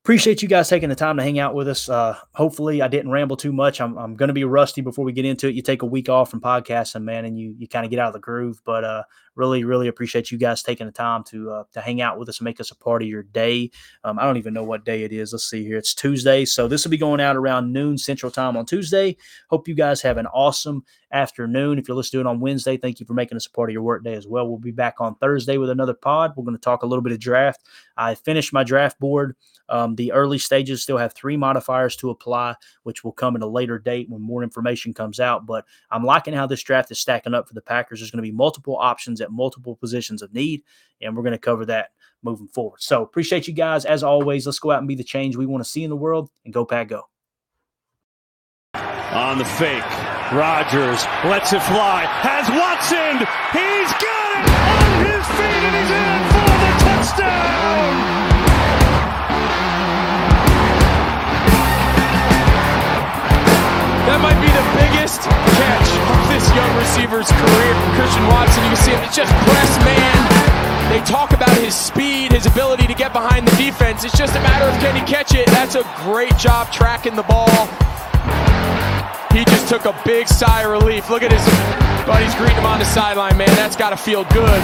Speaker 4: appreciate you guys taking the time to hang out with us. Uh, hopefully, I didn't ramble too much. I'm, I'm going to be rusty before we get into it. You take a week off from podcasting, man, and you you kind of get out of the groove. But uh, really, really appreciate you guys taking the time to uh, to hang out with us and make us a part of your day. Um, I don't even know what day it is. Let's see here. It's Tuesday, so this will be going out around noon Central Time on Tuesday. Hope you guys have an awesome afternoon. If you're listening on Wednesday, thank you for making us a part of your workday as well. We'll be back on Thursday with another pod. We're going to talk a little bit of draft. I finished my draft board um, the early stages still have three modifiers to apply, which will come at a later date when more information comes out. But I'm liking how this draft is stacking up for the Packers. There's going to be multiple options at multiple positions of need, and we're going to cover that moving forward. So appreciate you guys. As always, let's go out and be the change we want to see in the world and go, Pack, go.
Speaker 2: On the fake, Rodgers lets it fly, has Watson. He's got it on his feet and he's in for the touchdown.
Speaker 3: That might be the biggest catch of this young receiver's career. Christian Watson, you can see him, it's just press man. They talk about his speed, his ability to get behind the defense. It's just a matter of can he catch it. That's a great job tracking the ball. He just took a big sigh of relief. Look at his buddies greeting him on the sideline, man. That's got to feel good.